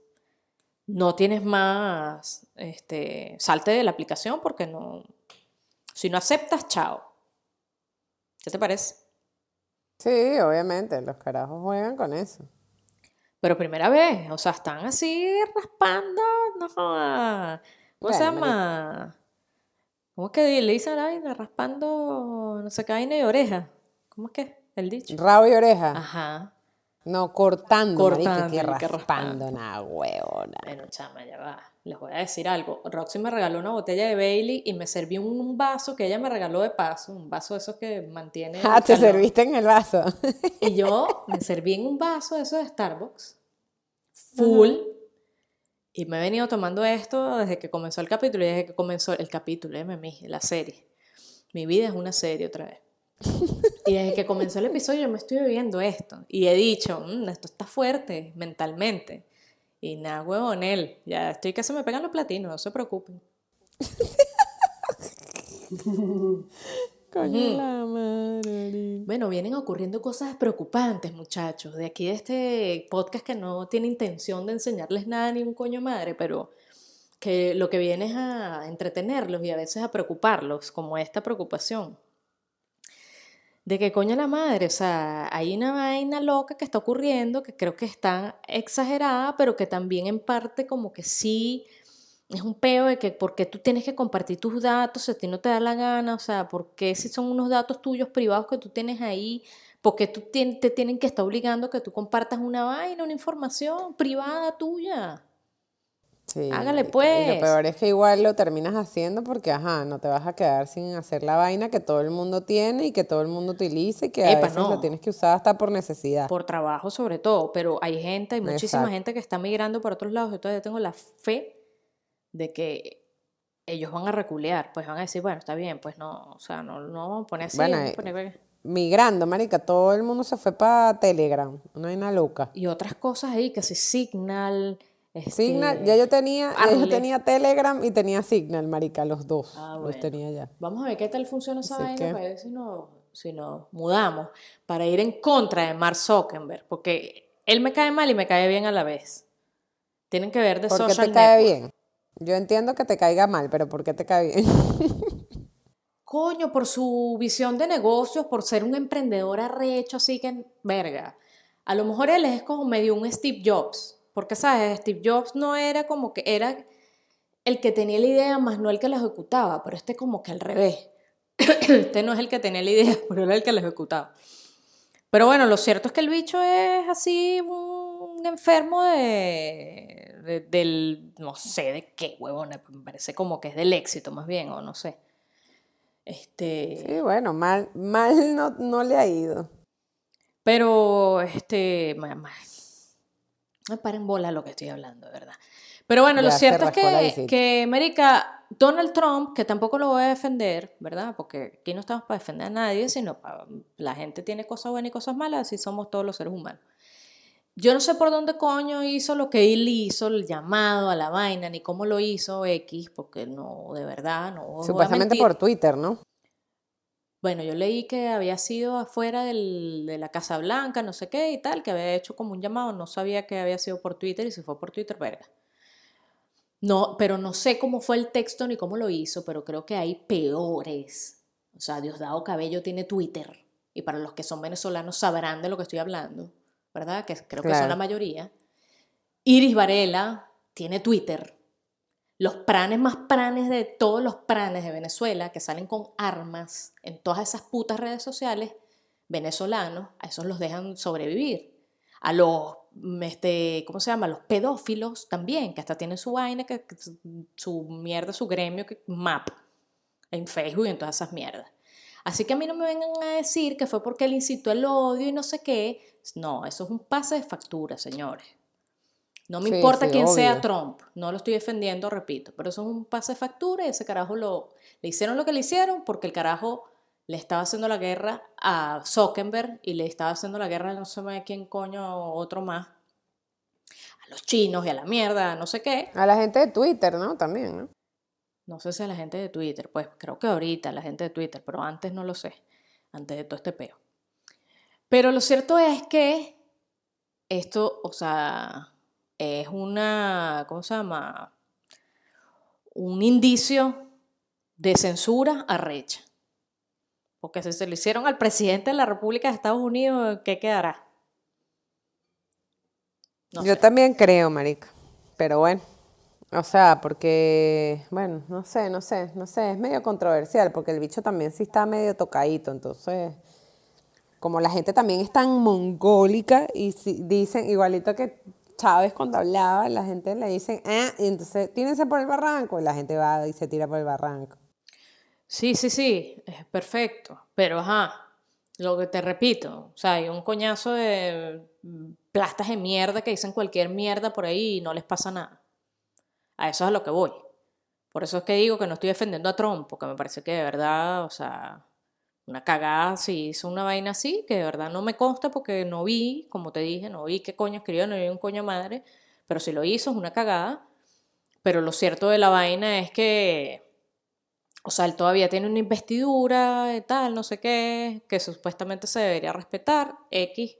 no tienes más, este, salte de la aplicación porque no, si no aceptas, chao. ¿Qué te parece? Sí, obviamente, los carajos juegan con eso. Pero primera vez, o sea, están así raspando, no. ¿Cómo se llama? ¿Cómo es que le dicen a la vaina? Raspando, no sé qué vaina y oreja. ¿Cómo es que? El dicho. Rabo y oreja. Ajá. No, cortando, marica, Cortando, y que raspando, nada, huevona. Bueno, chama, ya va. Les voy a decir algo. Roxy me regaló una botella de Bailey y me serví un vaso que ella me regaló de paso, un vaso de esos que mantiene. Ah, te calor. serviste en el vaso. Y yo me serví en un vaso de esos de Starbucks, full, y me he venido tomando esto desde que comenzó el capítulo, y desde que comenzó el capítulo, eh, mami, la serie. Mi vida es una serie otra vez. Y desde que comenzó el episodio yo me estoy bebiendo esto. Y he dicho, "Mm, esto está fuerte mentalmente. Y nada, huevón, él. Ya estoy que se me pegan los platinos, no se preocupen. Coño la madre. Bueno, vienen ocurriendo cosas preocupantes, muchachos, de aquí de este podcast que no tiene intención de enseñarles nada ni un coño madre, pero que lo que viene es a entretenerlos y a veces a preocuparlos, como esta preocupación. De que coño la madre, o sea, hay una vaina loca que está ocurriendo que creo que está exagerada, pero que también en parte como que sí es un peo de que por qué tú tienes que compartir tus datos si a ti no te da la gana, o sea, por qué si son unos datos tuyos privados que tú tienes ahí, por qué tú te tienen que estar obligando a que tú compartas una vaina, una información privada tuya. Sí, Hágale, marica, Y pues. lo peor es que igual lo terminas haciendo porque, ajá, no te vas a quedar sin hacer la vaina que todo el mundo tiene y que todo el mundo utiliza y que a Epa, veces lo no. tienes que usar hasta por necesidad. Por trabajo sobre todo, pero hay gente, hay muchísima Exacto. gente que está migrando por otros lados, yo todavía tengo la fe de que ellos van a reculear, pues van a decir, bueno, está bien, pues no, o sea, no, no vamos a poner así, Bueno, vamos a eh, poner... Migrando, marica, todo el mundo se fue para Telegram, una vaina loca. Y otras cosas ahí, que si Signal, Signal, este, ya yo tenía, ya yo tenía Telegram y tenía Signal, marica, los dos, Ah, los bueno. tenía ya. Vamos a ver qué tal funciona esa Así vaina que- para ver si nos, si nos mudamos, para ir en contra de Mark Zuckerberg, porque él me cae mal y me cae bien a la vez. Tienen que ver de ¿Por qué te cae network. bien? Yo entiendo que te caiga mal, pero ¿por qué te cae bien? Coño, por su visión de negocios, por ser un emprendedor arrecho, así que, verga. A lo mejor él es como medio un Steve Jobs, porque, ¿sabes? Steve Jobs no era como que era el que tenía la idea, más no el que la ejecutaba, pero este como que al revés. este no es el que tenía la idea, pero era el que la ejecutaba. Pero bueno, lo cierto es que el bicho es así un enfermo de, de- del, no sé de qué, huevona, me parece como que es del éxito más bien, o no sé. Este, Sí, bueno, mal, mal no, no le ha ido. pero, este, ma- me para en bola lo que estoy hablando, de verdad. Pero bueno, lo Ya cierto es que, que, América, Donald Trump, que tampoco lo voy a defender, ¿verdad? Porque aquí no estamos para defender a nadie, sino para, la gente tiene cosas buenas y cosas malas, así somos todos los seres humanos. Yo no sé por dónde coño hizo lo que él hizo, el llamado a la vaina, ni cómo lo hizo X, porque no, de verdad, no. Supuestamente por Twitter, ¿no? Bueno, yo leí que había sido afuera del- de la Casa Blanca, no sé qué y tal, que había hecho como un llamado, no sabía que había sido por Twitter y si fue por Twitter, verga. No, pero no sé cómo fue el texto ni cómo lo hizo, pero creo que hay peores. O sea, Diosdado Cabello tiene Twitter y para los que son venezolanos sabrán de lo que estoy hablando, ¿verdad? Que creo que son la mayoría. Iris Varela tiene Twitter. Los pranes más pranes de todos los pranes de Venezuela que salen con armas en todas esas putas redes sociales venezolanos, a esos los dejan sobrevivir. A los, este, ¿cómo se llama? Los pedófilos también, que hasta tienen su vaina, que, su mierda, su gremio, que, MAP, en Facebook y en todas esas mierdas. Así que a mí no me vengan a decir que fue porque él incitó el odio y no sé qué. No, eso es un pase de factura, señores. No me Sí, importa sí, quién sea. Trump, no lo estoy defendiendo, repito, pero eso es un pase factura y ese carajo lo, le hicieron lo que le hicieron porque el carajo le estaba haciendo la guerra a Zuckerberg y le estaba haciendo la guerra a no sé quién coño, otro más. A los chinos y a la mierda, no sé qué. A la gente de Twitter, ¿no? También, ¿no? No sé si a la gente de Twitter, pues creo que ahorita la gente de Twitter, pero antes no lo sé, antes de todo este peo. Pero lo cierto es que esto, o sea, es una, ¿cómo se llama? Un indicio de censura a Recha. Porque si se lo hicieron al presidente de la República de Estados Unidos, ¿qué quedará? Yo también creo, marica. Pero bueno. O sea, porque, bueno, no sé, no sé, no sé, es medio controversial, porque el bicho también sí está medio tocadito, entonces, como la gente también es tan mongólica y si, dicen, igualito que Chávez cuando hablaba, la gente le dice, ah, y entonces tírense por el barranco, y la gente va y se tira por el barranco. Sí, sí, sí, es perfecto, pero ajá, lo que te repito, o sea, hay un coñazo de plastas de mierda que dicen cualquier mierda por ahí y no les pasa nada. A eso es a lo que voy. Por eso es que digo que no estoy defendiendo a Trump, porque me parece que de verdad, o sea, una cagada si hizo una vaina así, que de verdad no me consta porque no vi, como te dije, no vi qué coño escribió, no vi un coño madre, pero si lo hizo es una cagada. Pero lo cierto de la vaina es que, o sea, él todavía tiene una investidura y tal, no sé qué, que supuestamente se debería respetar, X.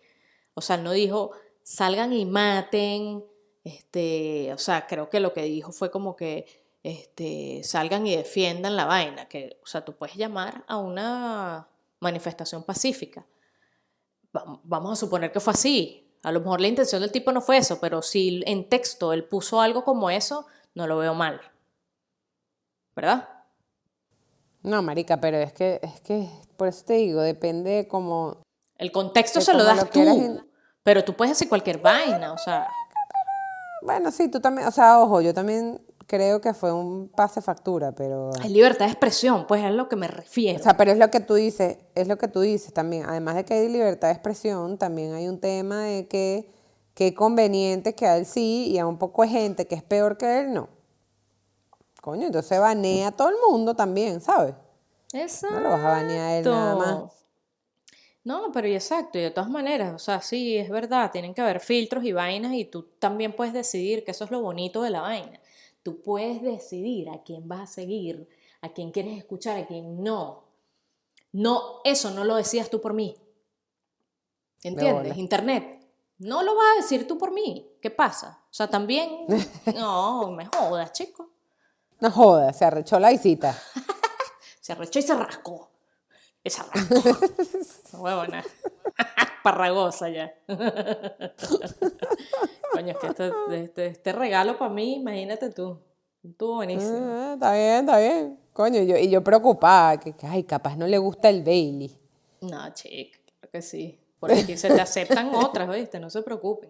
O sea, él no dijo, salgan y maten, este, o sea, creo que lo que dijo fue como que este, salgan y defiendan la vaina, que, o sea, tú puedes llamar a una manifestación pacífica. Vamos a suponer que fue así. A lo mejor la intención del tipo no fue eso, pero si en texto él puso algo como eso, no lo veo mal. ¿Verdad? No, marica, pero es que, es que, por eso te digo, depende como... El contexto se lo das tú, pero tú puedes hacer cualquier vaina, o sea... Bueno, sí, tú también, o sea, ojo, yo también creo que fue un pase factura, pero... Hay libertad de expresión, pues es a lo que me refiero. O sea, pero es lo que tú dices, es lo que tú dices también. Además de que hay libertad de expresión, también hay un tema de que qué conveniente que a él sí y a un poco de gente que es peor que él no. Coño, entonces banea a todo el mundo también, ¿sabes? Exacto. No lo vas a banear a él nada más. No, pero y exacto, y de todas maneras, o sea, sí, es verdad, tienen que haber filtros y vainas y tú también puedes decidir que eso es lo bonito de la vaina. Tú puedes decidir a quién vas a seguir, a quién quieres escuchar, a quién no. No, eso no lo decías tú por mí. ¿Entiendes? Internet. No lo vas a decir tú por mí. ¿Qué pasa? O sea, también. No, me jodas, chico. No jodas, se arrechó la visita. se arrechó y se rascó. Esa Huevona. Parragosa ya. Coño, es que este, este, este regalo para mí, imagínate tú. Estuvo buenísimo. Ah, está bien, está bien. Coño, y yo, y yo preocupada, que, ay, capaz no le gusta el Bailey. No, chica, creo que sí. Por aquí se te aceptan otras, ¿viste? No se preocupen.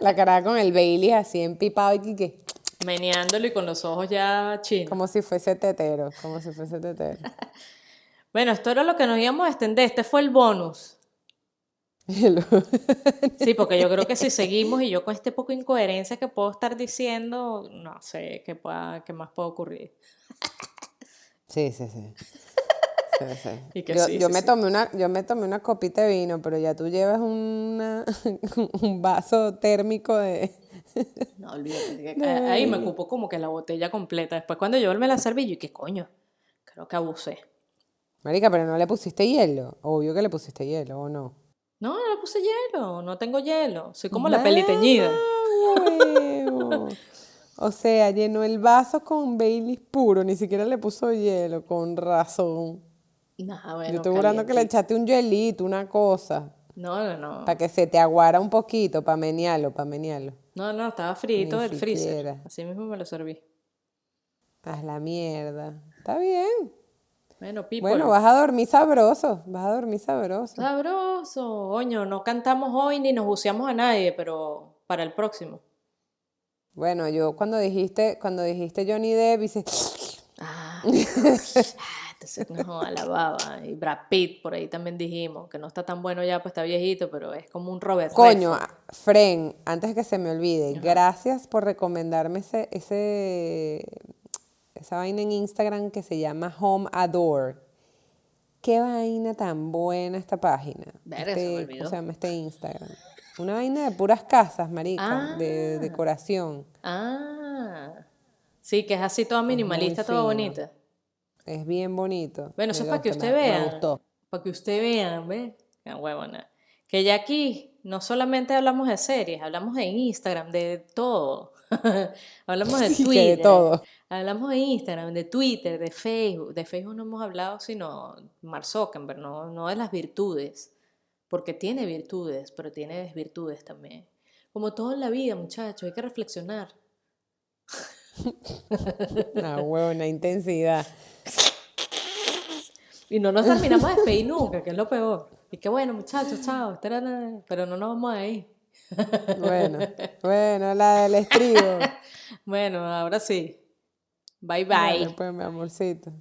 La cara con el Bailey así empipado y que... Meneándolo y con los ojos ya chinos. Como si fuese tetero, como si fuese tetero. Bueno, esto era lo que nos íbamos a extender. Este fue el bonus. sí, porque yo creo que si seguimos y yo con este poco incoherencia que puedo estar diciendo, no sé qué, pueda, qué más puede ocurrir. Sí, sí, sí. yo, me Tomé una, yo me tomé una copita de vino, pero ya tú llevas una, un vaso térmico de... No, olvídate. ahí me ocupo como que la botella completa. Después cuando yo me la serví, yo, ¿qué coño? Creo que abusé. Marica, pero no le pusiste hielo. Obvio que le pusiste hielo, ¿o no? No, no le puse hielo. No tengo hielo. Soy como la peliteñida. o sea, llenó el vaso con Baileys puro. Ni siquiera le puso hielo, con razón. bueno, Yo estoy jurando que le echaste un hielito, una cosa. No, no, no. Para que se te aguara un poquito, para menearlo, para menearlo. No, no, estaba frito del freezer. Así mismo me lo serví. Haz la mierda. Está bien. Bueno, Bueno, vas a dormir sabroso, vas a dormir sabroso. Sabroso, coño, no cantamos hoy ni nos buceamos a nadie, pero para el próximo. Bueno, yo cuando dijiste, cuando dijiste Johnny Depp, hice... Ah, entonces no, alababa. Y Brad Pitt, por ahí también dijimos, que no está tan bueno ya, pues está viejito, pero es como un Robert Coño, Fren, antes que se me olvide, gracias por recomendarme ese, ese esa vaina en Instagram que se llama Home Adore. qué vaina tan buena esta página. Verga, se me este, olvidó. ¿Cómo se llama este Instagram? Una vaina de puras casas, marica, de Ah. decoración. Ah. Sí, que es así toda minimalista, toda bonita. Es bien bonito. Bueno, eso es para que usted vea. Me gustó. Para que usted vea, ¿ve? Ah, huevona. Que ya aquí no solamente hablamos de series, hablamos de Instagram, de todo. hablamos de Sí, Twitter. de todo. Hablamos de Instagram, de Twitter, de Facebook. De Facebook no hemos hablado sino Mark Zuckerberg, no, no de las virtudes. Porque tiene virtudes, pero tiene desvirtudes también. Como todo en la vida, muchachos, hay que reflexionar. Una huevona intensidad. Y no nos terminamos de despedir nunca, que es lo peor. Y que bueno, muchachos, chao, pero no nos vamos a ir. Bueno, bueno, la del estribo. Bueno, ahora sí. Bye bye. pues, mi amorcito.